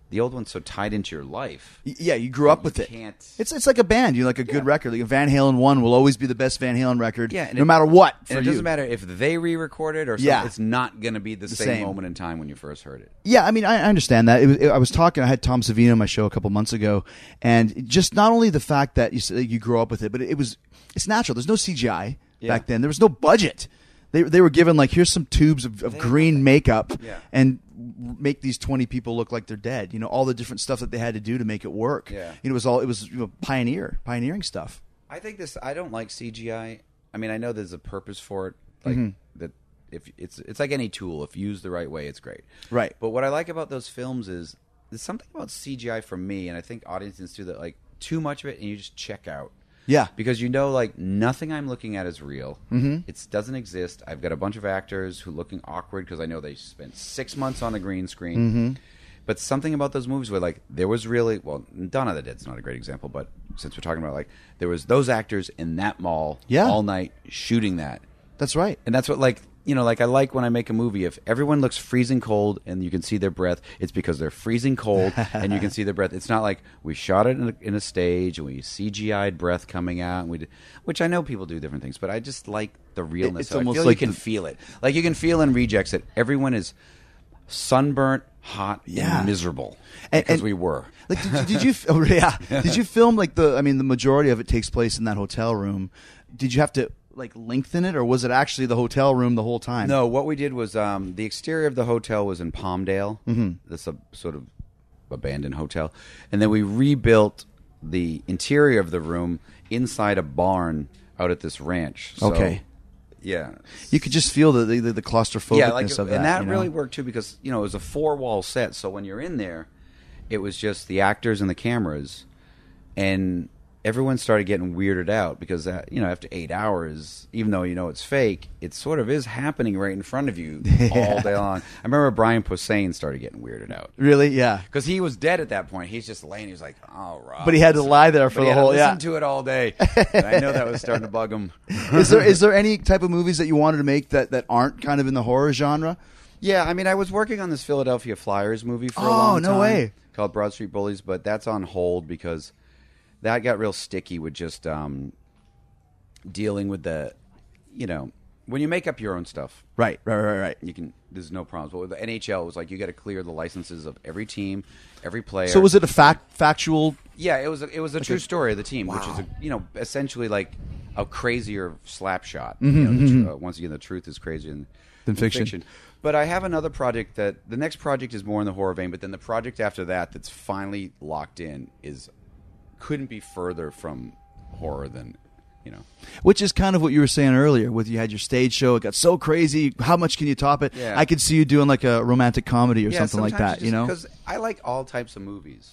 The old one's so tied into your life. Yeah, you grew up with it. can't- It's it's like a band. You like a good record. Like Van Halen one will always be the best Van Halen record. Yeah, no it- matter what. It you. doesn't matter if they re-record it or something. Yeah. It's not going to be the, The same, same. moment in time when you first heard it. Yeah, I mean, I, I understand that. It was, I was talking. I had Tom Savini on my show a couple months ago, and just not only the fact that you you grew up with it, but it, was it's natural. There's no CGI Yeah. back then. There was no budget. They they were given like here's some tubes of, of green makeup, Yeah. and make these 20 people look like they're dead. You know, all the different stuff that they had to do to make it work. Yeah. You know, it was all it was you know, pioneer pioneering stuff. I think this. I don't like CGI. I mean, I know there's a purpose for it. Like Mhm. that. If it's it's like any tool. If used the right way, it's great. Right. But what I like about those films is there's something about CGI for me, and I think audiences do that. Like too much of it, and you just check out. Yeah. Because you know, like nothing I'm looking at is real. Mhm. It doesn't exist. I've got a bunch of actors who looking awkward because I know they spent six months on a green screen. Mhm. But something about those movies where like there was really well, of the Dead's not a great example, but since we're talking about like there was those actors in that mall Yeah. all night shooting that. That's right. And that's what like you know, like I like when I make a movie if everyone looks freezing cold and you can see their breath, it's because they're freezing cold and you can see their breath. It's not like we shot it in a, in a stage and we CGI'd breath coming out, and we did, which I know people do different things, but I just like the realness. it's of it. I almost like you can the- feel it, like you can feel in rejects that everyone is sunburnt, hot, Yeah. and miserable And- because and- we were. Like, did, did you? Oh, yeah. Did you film like the? I mean, the majority of it takes place in that hotel room. Did you have to like lengthen it, or was it actually the hotel room the whole time? No, what we did was um, the exterior of the hotel was in Palmdale. Mhm. This uh, sort of abandoned hotel, and then we rebuilt the interior of the room inside a barn out at this ranch. So, Okay. Yeah. You could just feel the the, the claustrophobicness yeah, like, of that. and that you know? really worked too because you know it was a four wall set. So when you're in there, it was just the actors and the cameras, and everyone started getting weirded out because uh, you know after eight hours, even though you know it's fake, it sort of is happening right in front of you all day long. I remember Brian Posehn started getting weirded out. Really? Yeah. Because he was dead at that point. He's just laying. He's like, "Oh, Rob." But he had to lie there for the whole- listen yeah. to it all day. And I know that was starting to bug him. is there is there any type of movies that you wanted to make that, that aren't kind of in the horror genre? Yeah, I mean, I was working on this Philadelphia Flyers movie for a Oh, long no time way. called Broad Street Bullies, but that's on hold because that got real sticky with just um, dealing with the, you know, when you make up your own stuff. Right, right, right, right. You can. There's no problems. But with the NHL, it was like you got to clear the licenses of every team, every player. So was it a fact factual? Yeah, it was. A, it was a Like true a- story of the team, which is a, you know essentially like a crazier slap shot. Mhm, You know, the tr- uh, once again, the truth is crazier than, Than fiction. But I have another project that the next project is more in the horror vein, but then the project after that that's finally locked in is couldn't be further from horror than you know. Which is kind of what you were saying earlier. With you had your stage show, it got so crazy. How much can you top it? Yeah. I could see you doing like a romantic comedy or Yeah, something like that. You know, because I like all types of movies.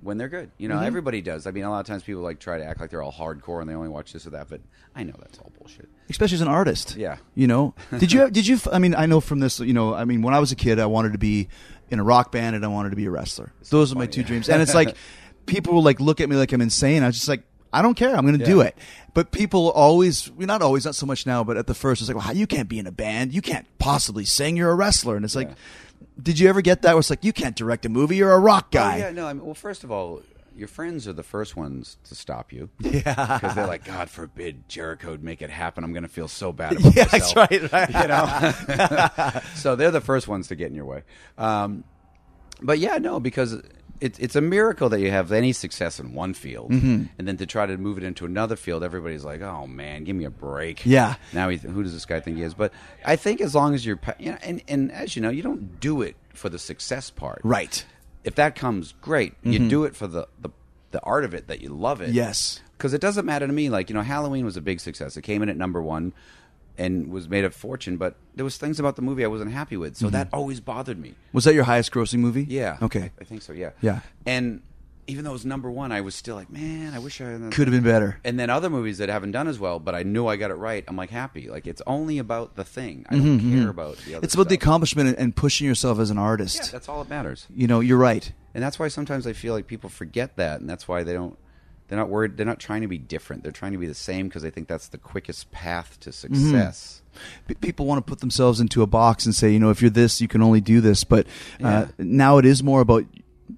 When they're good, you know, Mhm. everybody does. I mean, a lot of times people like try to act like they're all hardcore and they only watch this or that, but I know that's all bullshit. especially as an artist. Yeah. You know, did you did you? I mean, I know from this. You know, I mean, when I was a kid, I wanted to be in a rock band and I wanted to be a wrestler. Those are my two dreams. And it's like people will like look at me like I'm insane. I was just like. I don't care. I'm going to do it. But people always, well, not always, not so much now, but at the first, it's like, well, you can't be in a band. You can't possibly sing. You're a wrestler. And it's like, did you ever get that? Where it's like, you can't direct a movie. You're a rock guy. Oh, yeah, no. I mean, well, first of all, your friends are the first ones to stop you. Yeah, because they're like, God forbid Jericho would make it happen. I'm going to feel so bad. About Yeah, that's myself." right, right. You know, so they're the first ones to get in your way. Um, but yeah, no, because it, it's a miracle that you have any success in one field, Mhm. and then to try to move it into another field, everybody's like, "Oh man, give me a break." Yeah. Now, he, who does this guy think he is? But I think as long as you're, you know, and and as you know, you don't do it for the success part, Right. if that comes great you Mhm. do it for the, the the art of it that you love it Yes. because it doesn't matter to me like you know halloween was a big success it came in at number one and was made a fortune but there was things about the movie i wasn't happy with so Mhm. that always bothered me Was that your highest grossing movie? yeah Okay. i think so yeah Yeah. and even though it was number one i was still like man i wish i had Could have been better. and then other movies that haven't done as well but i knew i got it right i'm like happy like it's only about the thing i don't Mhm, care mhm. about the other It's about the stuff. accomplishment and, and pushing yourself as an artist. yeah that's all that matters You know, you're right. and that's why sometimes I feel like people forget that, and that's why they don't. They're not worried. They're not trying to be different. They're trying to be the same because they think that's the quickest path to success. P- People want to put themselves into a box and say, you know, if you're this, you can only do this. But uh, now it is more about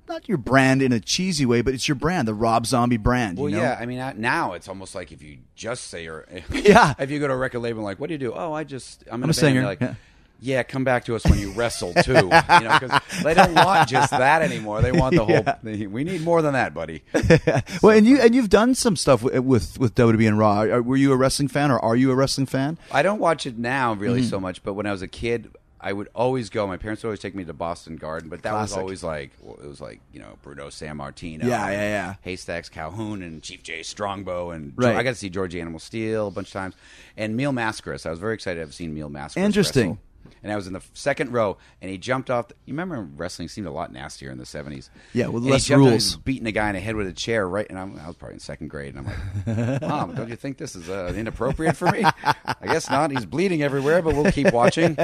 not your brand in a cheesy way, but it's your brand, the Rob Zombie brand. Well, you know? yeah. I mean, I- now it's almost like if you just say you're, Yeah. If you go to a record label, and like, what do you do? Oh, I just I'm, I'm a band." singer, Like, yeah. Yeah. come back to us when you wrestle too. you know, because they don't want just that anymore. They want the whole. Yeah. they- we need more than that, buddy. well, and you and you've done some stuff with with, with WWE and Raw. Are- Were you a wrestling fan, or are you a wrestling fan? I don't watch it now really Mhm. so much, but when I was a kid, I would always go. My parents would always take me to Boston Garden, but that was always like it was like you know Bruno Sammartino, Yeah, yeah, yeah. Haystacks Calhoun and Chief Jay Strongbow, and Right. I got to see Georgie Animal Steele a bunch of times, and Mil Mascaras. I was very excited to have seen Mil Mascaras. Interesting. wrestle. And I was in the second row, and he jumped off. The, you remember wrestling seemed a lot nastier in the seventies. Yeah, with And less he rules. beating a guy in the head with a chair, right? And I'm, I was probably in second grade, and I'm like, "Mom, don't you think this is uh, inappropriate for me?" I guess not. He's bleeding everywhere, but we'll keep watching.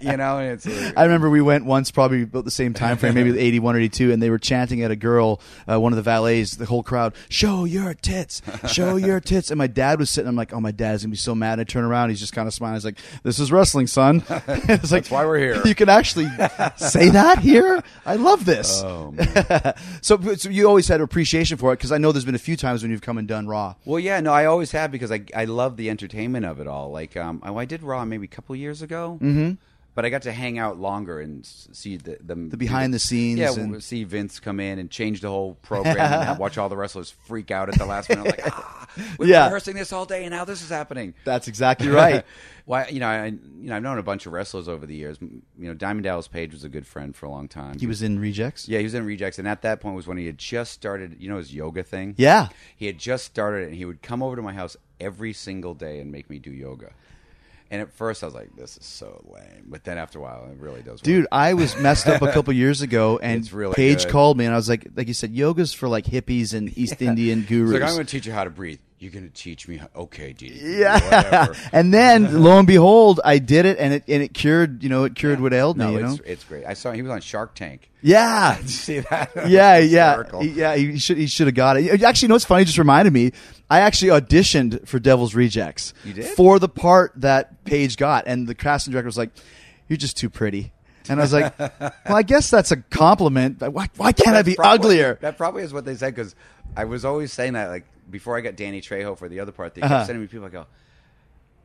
You know, and it's. Uh, I remember we went once, probably about the same time frame, maybe 81 or 82, and they were chanting at a girl, uh, one of the valets, the whole crowd, show your tits, show your tits. And my dad was sitting, I'm like, oh, my dad's to be so mad. I turn around, he's just kind of smiling. He's like, this is wrestling, son. it's like, That's why we're here. You can actually say that here? I love this. Oh, so, so you always had appreciation for it because I know there's been a few times when you've come and done Raw. Well, yeah, no, I always have because I I love the entertainment of it all. Like, um, oh, I did Raw maybe a couple years ago, Mhm. but I got to hang out longer and see the the, The behind the scenes Yeah, and- see Vince come in and change the whole program and watch all the wrestlers freak out at the last minute. Like, ah, we've Yeah. been rehearsing this all day and now this is happening. That's exactly right. Why, you know, I you know I've known a bunch of wrestlers over the years. You know, Diamond Dallas Page was a good friend for a long time. He was in Rejects? Yeah, he was in Rejects, and at that point was when he had just started. You know his yoga thing. Yeah. he had just started it, and he would come over to my house every single day and make me do yoga. And at first, I was like, "This is so lame," but then after a while, it really does. Work. Dude, I was messed up a couple years ago, and really Page good. called me, and I was like, like you said, yoga's for like hippies and East Indian He's gurus. like, "I'm going to teach you how to breathe. You're going to teach me. How- okay, Didi. yeah, whatever." and then lo and behold, I did it, and it and it cured, you know, it cured what ailed no, me, you it's know. it's great. I saw he was on Shark Tank. Yeah, Did you see that? yeah, yeah. He- yeah. He should he should have got it. Actually, you know what's funny? It Just reminded me. I actually auditioned for Devil's Rejects. You did? for the part that Page got, and the casting director was like, "You're just too pretty." And I was like, "Well, I guess that's a compliment. Why, why can't I be probably- uglier?" That probably is what they said because I was always saying that. Like before I got Danny Trejo for the other part, they kept Uh-huh. sending me people. I go,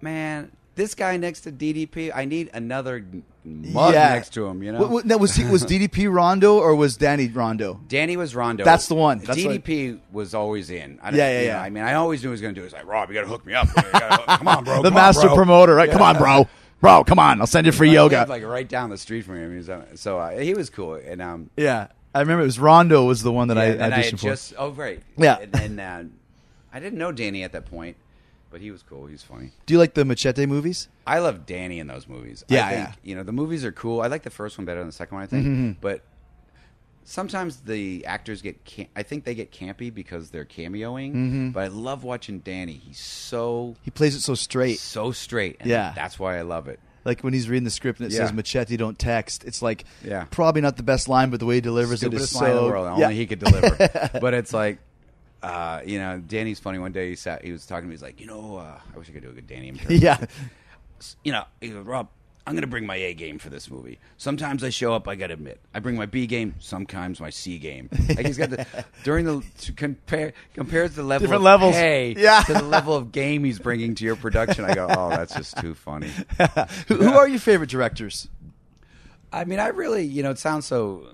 man, this guy next to DDP, I need another mug next to him. You know, What- what- was he, was DDP Rondo or was Danny Rondo? Danny was Rondo. That's the one. That's DDP was always in. I, Yeah, yeah, yeah. know, I mean, I always knew he was going to do. it. He's like, Rob, you got to hook me up. Hook- come on, bro. the come on, master bro." promoter, right? Yeah. Come on, bro, bro, come on. I'll send you free He yoga. lived, like right down the street from him. He was, so uh, he was cool. And um, yeah, I remember it was Rondo was the one that yeah, I and I auditioned had for. oh right Yeah. and then uh, I didn't know Danny at that point, but he was cool. He was funny. Do you like the Machete movies? I love Danny in those movies. Yeah, I think, yeah. You know, the movies are cool. I like the first one better than the second one, I think. Mhm. But sometimes the actors get, cam- I think they get campy because they're cameoing. Mhm. But I love watching Danny. He's so, He plays it so straight. so straight. And Yeah. That's why I love it. Like when he's reading the script and it Yeah. says "Machete, don't text." It's like Yeah. probably not the best line, but the way he delivers it is Stupidest so. line in the world. Only yeah. he could deliver. but it's like, uh, you know, Danny's funny. One day he sat, he was talking to me. He's like, you know, uh, I wish I could do a good Danny impression. Yeah. You know, he goes, Rob, I'm going to bring my A game for this movie. Sometimes I show up. I got to admit, I bring my B game. Sometimes my C game. Like he's got the during the to compare compares the level Different of levels. pay Yeah. to the level of game he's bringing to your production. I go, oh, that's just too funny. who, who are your favorite directors? I mean, I really, you know, it sounds so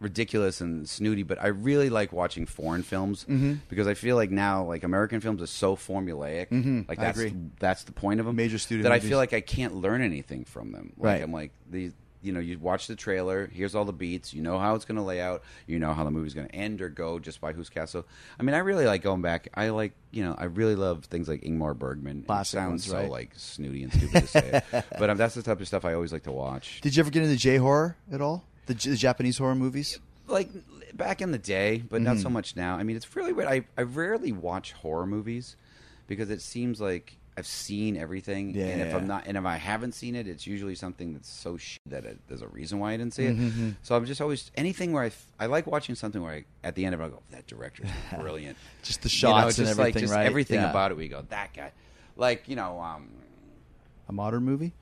ridiculous and snooty, but I really like watching foreign films Mhm. because I feel like now, like American films are so formulaic. Mhm. Like that's that's the point of them. Major studio that I feel like I can't learn anything from them. Like, Right. I'm like these. You know, you watch the trailer. Here's all the beats. You know how it's going to lay out. You know how the movie's going to end or go just by who's cast. So, I mean, I really like going back. I like, you know, I really love things like Ingmar Bergman. Classic it sounds ones, so right? like snooty and stupid to say it, but um, that's the type of stuff I always like to watch. Did you ever get into J horror at all? The, J- the Japanese horror movies? like back in the day, but not so much now. I mean, it's really weird. I, I rarely watch horror movies because it seems like I've seen everything, Yeah, and if Yeah. I'm not, and if I haven't seen it, it's usually something that's so shit that it, there's a reason why I didn't see it. Mhm. So I'm just always anything where I, f- I like watching something where I, at the end of it I go, that director's brilliant. Just the You know, shots and just like everything, just right? everything Yeah. about it. We go, that guy, like you know, um, A modern movie?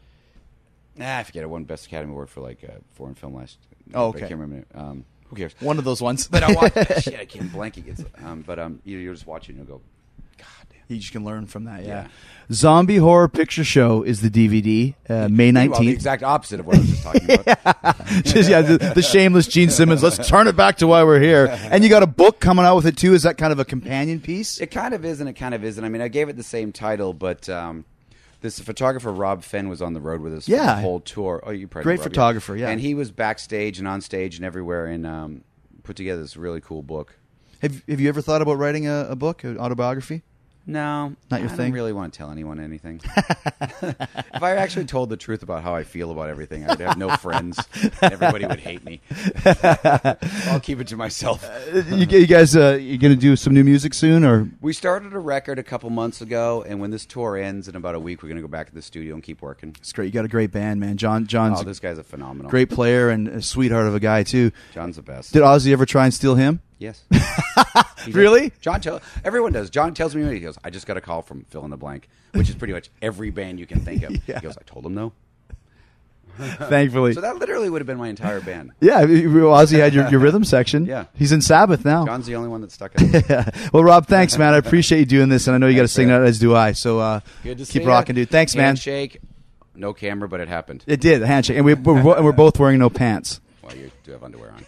ah, I forget it won Best Academy Award for like a foreign film last. Oh, but I okay. can't remember. Um, who cares? One of those ones. But I watch shit. I can't blanking. It's, um, but um, you, you're just watching and you go, God damn. You just can learn from that, yeah. Yeah. Zombie Horror Picture Show is the DVD, uh, May 19th. the exact opposite of what I was just talking about. Just, yeah, the, the shameless Gene Simmons. Let's turn it back to why we're here. And you got a book coming out with it too. Is that kind of a companion piece? It kind of is, and it kind of isn't. I mean, I gave it the same title, but um, this photographer Rob Fenn was on the road with us for the whole tour. Oh, you probably Great know Rob, photographer, yeah. And he was backstage and on stage and everywhere, and um, put together this really cool book. Have Have you ever thought about writing a, a book, an autobiography? No, Not your I thing? don't really want to tell anyone anything. if I actually told the truth about how I feel about everything, I would have no friends. Everybody would hate me. I'll keep it to myself. you, you guys, uh, you going to do some new music soon, or We started a record a couple months ago, and when this tour ends in about a week, we're going to go back to the studio and keep working. it's great? You got a great band, man. John, John's Oh, this guy's a phenomenal. great player and a sweetheart of a guy too. John's the best. Did Ozzy ever try and steal him? Yes. Really? John tell everyone does. John tells me he goes, I just got a call from fill in the blank, which is pretty much every band you can think of. Yeah. He goes, I told him no. Thankfully. So that literally would have been my entire band. Yeah, Ozzy had your, your rhythm section. Yeah. he's in Sabbath now. John's the only one that stuck. Well, Rob, thanks, man. I appreciate you doing this, and I know you got to sing that as do I. So uh, Good to keep see rocking, ya. dude. Thanks, man. Handshake, no camera, but it happened. It did a handshake, and we, we're, and we're both wearing no pants. Well, you do have underwear on.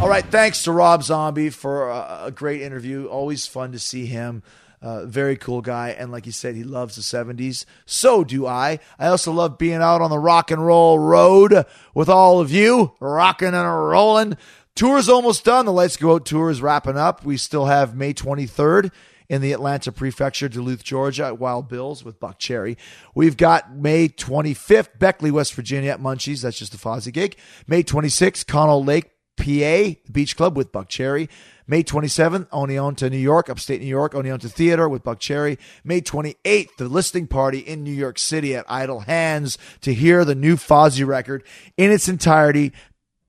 All right, thanks to Rob Zombie for a, a great interview. Always fun to see him. Uh, very cool guy, and like you said, he loves the '70s. So do I. I also love being out on the rock and roll road with all of you, rocking and rolling. Tour's almost done. The Lights Go Out tour is wrapping up. We still have May 23rd in the Atlanta Prefecture, Duluth, Georgia, at Wild Bills with Buckcherry. We've got May 25th, Beckley, West Virginia at Munchies. That's just a Fozzy gig. May 26th, Conneaut Lake, PA, Beach Club with Buckcherry. May 27th, Oneonta, New York, upstate New York, Oneonta Theater with Buckcherry. May 28th, the listing party in New York City at Idle Hands to hear the new Fozzy record in its entirety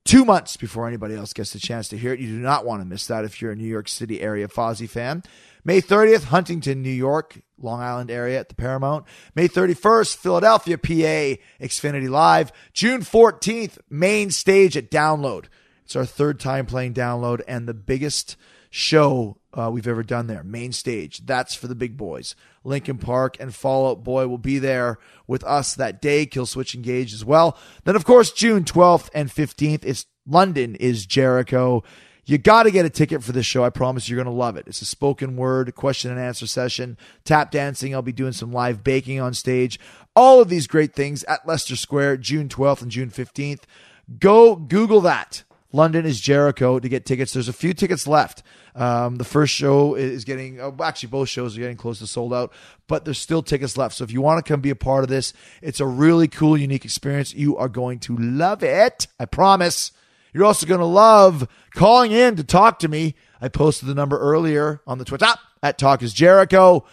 two months before anybody else gets the chance to hear it. You do not want to miss that if you're a New York City area Fozzy fan. May 30th, Huntington, New York, Long Island area at the Paramount. May 31st, Philadelphia, PA, Xfinity Live. June 14th, main stage at Download. It's our third time playing Download and the biggest show uh, we've ever done there. Main stage. That's for the big boys. Linkin Park and Fall Out Boy will be there with us that day. Killswitch Engage as well. Then, of course, June 12th and 15th, is London is Jericho. You got to get a ticket for this show. I promise you're going to love it. It's a spoken word question and answer session, tap dancing. I'll be doing some live baking on stage. All of these great things at Leicester Square, June 12th and June 15th. Go Google that. London is Jericho to get tickets. There's a few tickets left. Um, the first show is getting, oh, actually, both shows are getting close to sold out, but there's still tickets left. So if you want to come be a part of this, it's a really cool, unique experience. You are going to love it. I promise. You're also going to love calling in to talk to me. I posted the number earlier on the Twitter at Talk is Jericho.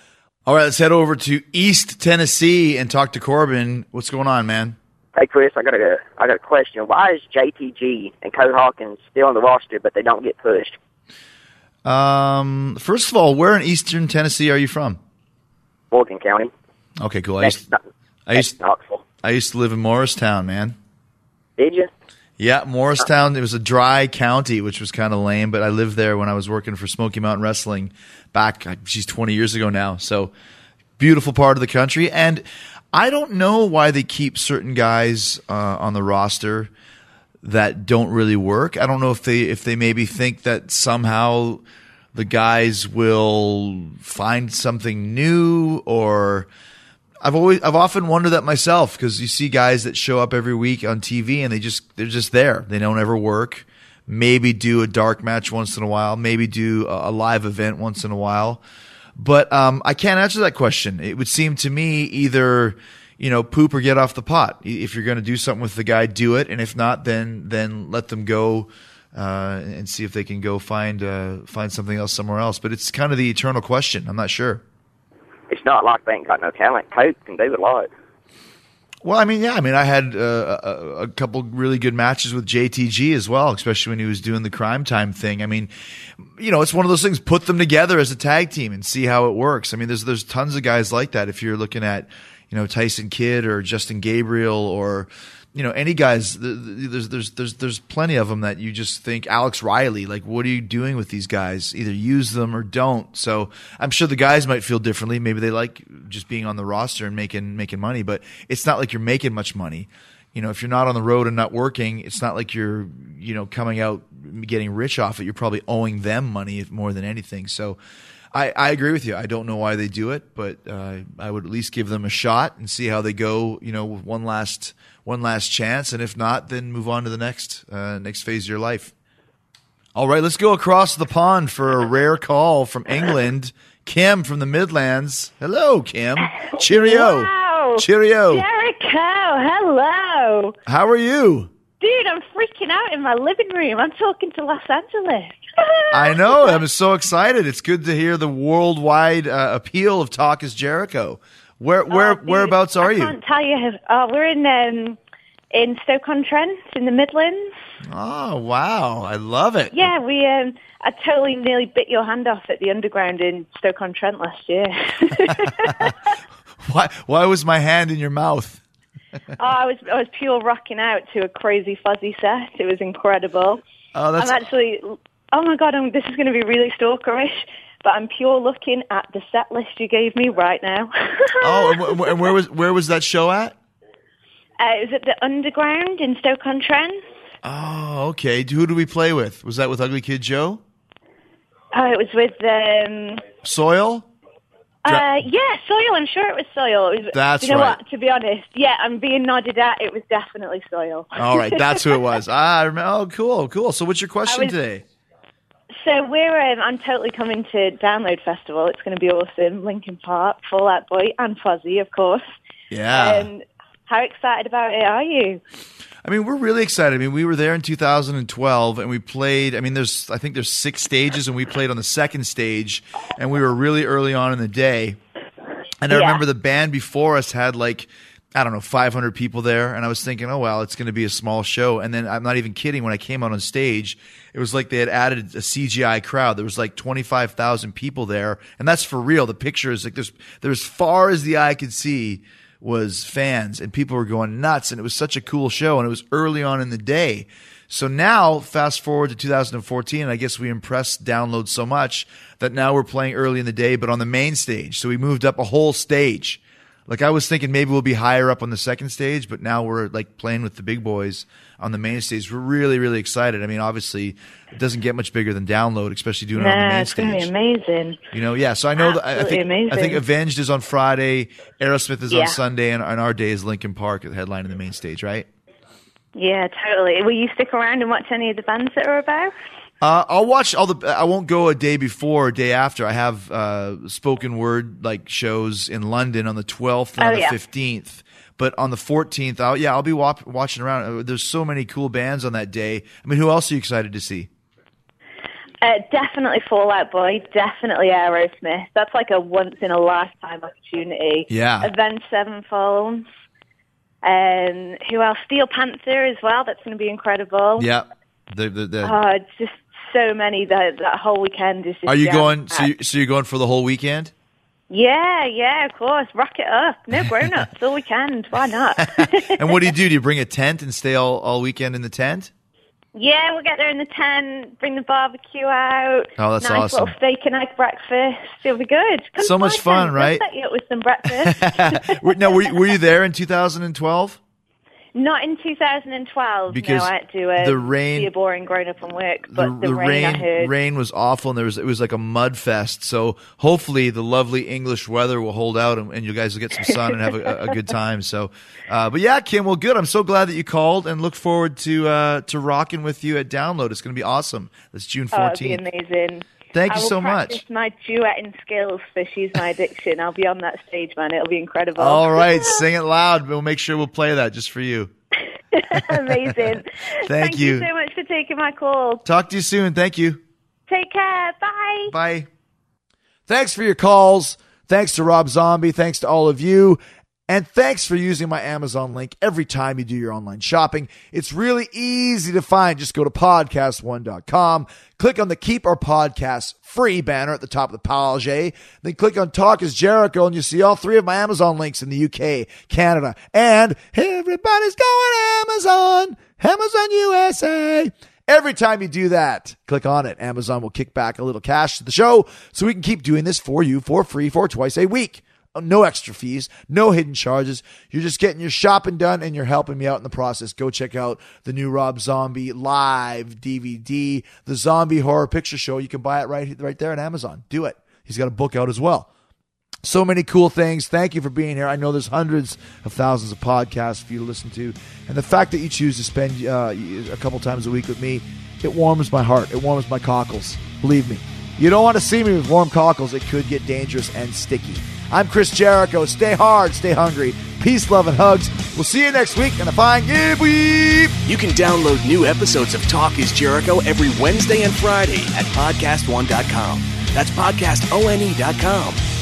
All right, let's head over to East Tennessee and talk to Corbin. What's going on, man? Hey Chris, I got a I got a question. Why is JTG and Curt Hawkins still on the roster, but they don't get pushed? Um, first of all, where in Eastern Tennessee are you from? Morgan County. Okay, cool. I used, I used, Knoxville. I used to live in Morristown, man. Did you? Yeah, Morristown. It was a dry county, which was kind of lame, but I lived there when I was working for Smoky Mountain Wrestling back, she's 20 years ago now. So beautiful part of the country. And I don't know why they keep certain guys uh, on the roster that don't really work. I don't know if they if they maybe think that somehow the guys will find something new or I've always I've often wondered that myself because you see guys that show up every week on TV and they just they're just there. They don't ever work. Maybe do a dark match once in a while. Maybe do a, a live event once in a while. But um, I can't answer that question. It would seem to me either you know poop or get off the pot. If you're going to do something with the guy, do it, and if not, then then let them go uh, and see if they can go find uh, find something else somewhere else. But it's kind of the eternal question. I'm not sure. It's not like they ain't got no talent. Coach can do a lot. Well, I mean, yeah, I mean, I had uh, a, a couple really good matches with JTG as well, especially when he was doing the Cryme Tyme thing. I mean, you know, it's one of those things. Put them together as a tag team and see how it works. I mean, there's there's tons of guys like that. If you're looking at, you know, Tyson Kidd or Justin Gabriel or you know any guys th- th- there's there's there's there's plenty of them that you just think Alex Riley like what are you doing with these guys? Either use them or don't. So I'm sure the guys might feel differently. Maybe they like just being on the roster and making making money but it's not like you're making much money. You know if you're not on the road and not working it's not like you're you know coming out getting rich off it. You're probably owing them money more than anything. So I, I agree with you. I don't know why they do it, but uh, I would at least give them a shot and see how they go. You know, one last one last chance, and if not, then move on to the next uh, next phase of your life. All right, let's go across the pond for a rare call from England. Kim from the Midlands. Hello, Kim. Cheerio. Wow. Cheerio. Jericho, hello. How are you? Dude, I'm freaking out in my living room. I'm talking to Los Angeles. I know. I'm so excited. It's good to hear the worldwide uh, appeal of Talk is Jericho. Where where Oh, whereabouts are I you? I can't tell you. Oh, we're in um, in Stoke-on-Trent in the Midlands. Oh wow, I love it. Yeah, we. Um, I totally nearly bit your hand off at the underground in Stoke-on-Trent last year. Why why was my hand in your mouth? oh, I was I was pure rocking out to a crazy Fozzy set. It was incredible. Oh, that's I'm actually. Oh my god, I'm, this is going to be really stalkerish, but I'm pure looking at the set list you gave me right now. Oh, and, and where was where was that show at? Uh, it was at the Underground in Stoke-on-Trent. Oh, okay. Who do we play with? Was that with Ugly Kid Joe? Oh, it was with um. Soil? Uh, yeah, Soil. I'm sure it was Soil. It was, That's you know right. what? To be honest, yeah, I'm being nodded at. It was definitely Soil. All right, that's who it was. Ah, I remember. Oh, cool, cool. So, what's your question was- today? So we're um, I'm totally coming to Download Festival. It's going to be awesome. Linkin Park, Fall Out Boy, and Fozzy, of course. Yeah. Um, how excited about it are you? I mean, we're really excited. I mean, we were there in 2012 and we played, I mean, there's, I think there's six stages and we played on the second stage and we were really early on in the day. And I Yeah. remember the band before us had like, I don't know, 500 people there. And I was thinking, oh, well, it's going to be a small show. And then I'm not even kidding. When I came out on stage, it was like they had added a CGI crowd. There was like 25,000 people there. And that's for real. The picture is like there's, there's as far as the eye could see was fans and people were going nuts. And it was such a cool show. And it was early on in the day. So now, fast forward to 2014, I guess we impressed download so much that now we're playing early in the day, but on the main stage. So we moved up a whole stage. Like I was thinking maybe we'll be higher up on the second stage, but now we're like playing with the big boys on the main stage. We're really, really excited. I mean, obviously it doesn't get much bigger than download, especially doing it on the main it's going to be amazing. You know, yeah. So I know that I Absolutely think I think Avenged is on Friday, Aerosmith is Yeah. on Sunday, and, and our day is Linkin Park at the headline in the main stage, right? Yeah, totally. Will you stick around and watch any of the bands that are about? Uh, I'll watch all the. I won't go a day before or day after. I have uh, spoken word like shows in London on the 12th and Oh, on the yeah. 15th. But on the 14th, I'll, yeah, I'll be wa- watching around. Uh, There's so many cool bands on that day. I mean, who else are you excited to see? Uh, definitely Fall Out Boy. Definitely Aerosmith. That's like a once in a lifetime opportunity. Yeah. Avenged Sevenfold. Um, who else? Steel Panther as well. That's going to be incredible. Yeah, the the, the Oh, just so many that that whole weekend is. Just Are you going? So, you, so you're going for the whole weekend? Yeah, yeah, of course. Rock it up. No grown ups all weekend. Why not? and what do you do? Do you bring a tent and stay all, all weekend in the tent? yeah, we'll get there in the tent, bring the barbecue out. Oh, that's nice awesome. little steak and egg breakfast. It'll be good. Come So much fun, tent. right? I'll set you up with some breakfast. Now, were you, were you there in 2012? Not in 2012. Because no, I had to uh, the rain- be a boring grown up and work. But the, the rain, rain rain was awful, and there was it was like a mud fest. So hopefully the lovely English weather will hold out, and, and you guys will get some sun and have a, a good time. So, uh, but yeah, Kim, well, good. I'm so glad that you called, and look forward to uh, to rocking with you at Download. It's going to be awesome. That's June 14th. Oh, be amazing. Thank you so much. My duetting skills for "She's My Addiction." I'll be on that stage, man. It'll be incredible. All right, sing it loud. We'll make sure we'll play that just for you. amazing. Thank you. you so much for taking my call. Talk to you soon. Thank you. Take care. Bye. Bye. Thanks for your calls. Thanks to Rob Zombie. Thanks to all of you. And thanks for using my Amazon link every time you do your online shopping. It's really easy to find. Just go to podcastone.com, click on the Keep Our Podcast free banner at the top of the page, then click on Talk is Jericho, and you see all three of my Amazon links in the UK, Canada, and everybody's going Amazon, Amazon USA. Every time you do that, click on it. Amazon will kick back a little cash to the show so we can keep doing this for you for free for twice a week. No extra fees, no hidden charges. You're just getting your shopping done and you're helping me out in the process. Go check out the new Rob Zombie live DVD, the Zombie Horror Picture Show. You can buy it right, right there on Amazon. Do it. He's got a book out as well. So many cool things. Thank you for being here. I know there's hundreds of thousands of podcasts for you to listen to. And the fact that you choose to spend uh, a couple times a week with me, it warms my heart. It warms my cockles. Believe me. You don't want to see me with warm cockles. It could get dangerous and sticky. I'm Chris Jericho. Stay hard, stay hungry. Peace, love, and hugs. We'll see you next week. And a fine give. You can download new episodes of Talk is Jericho every Wednesday and Friday at podcastone.com. That's podcastone.com.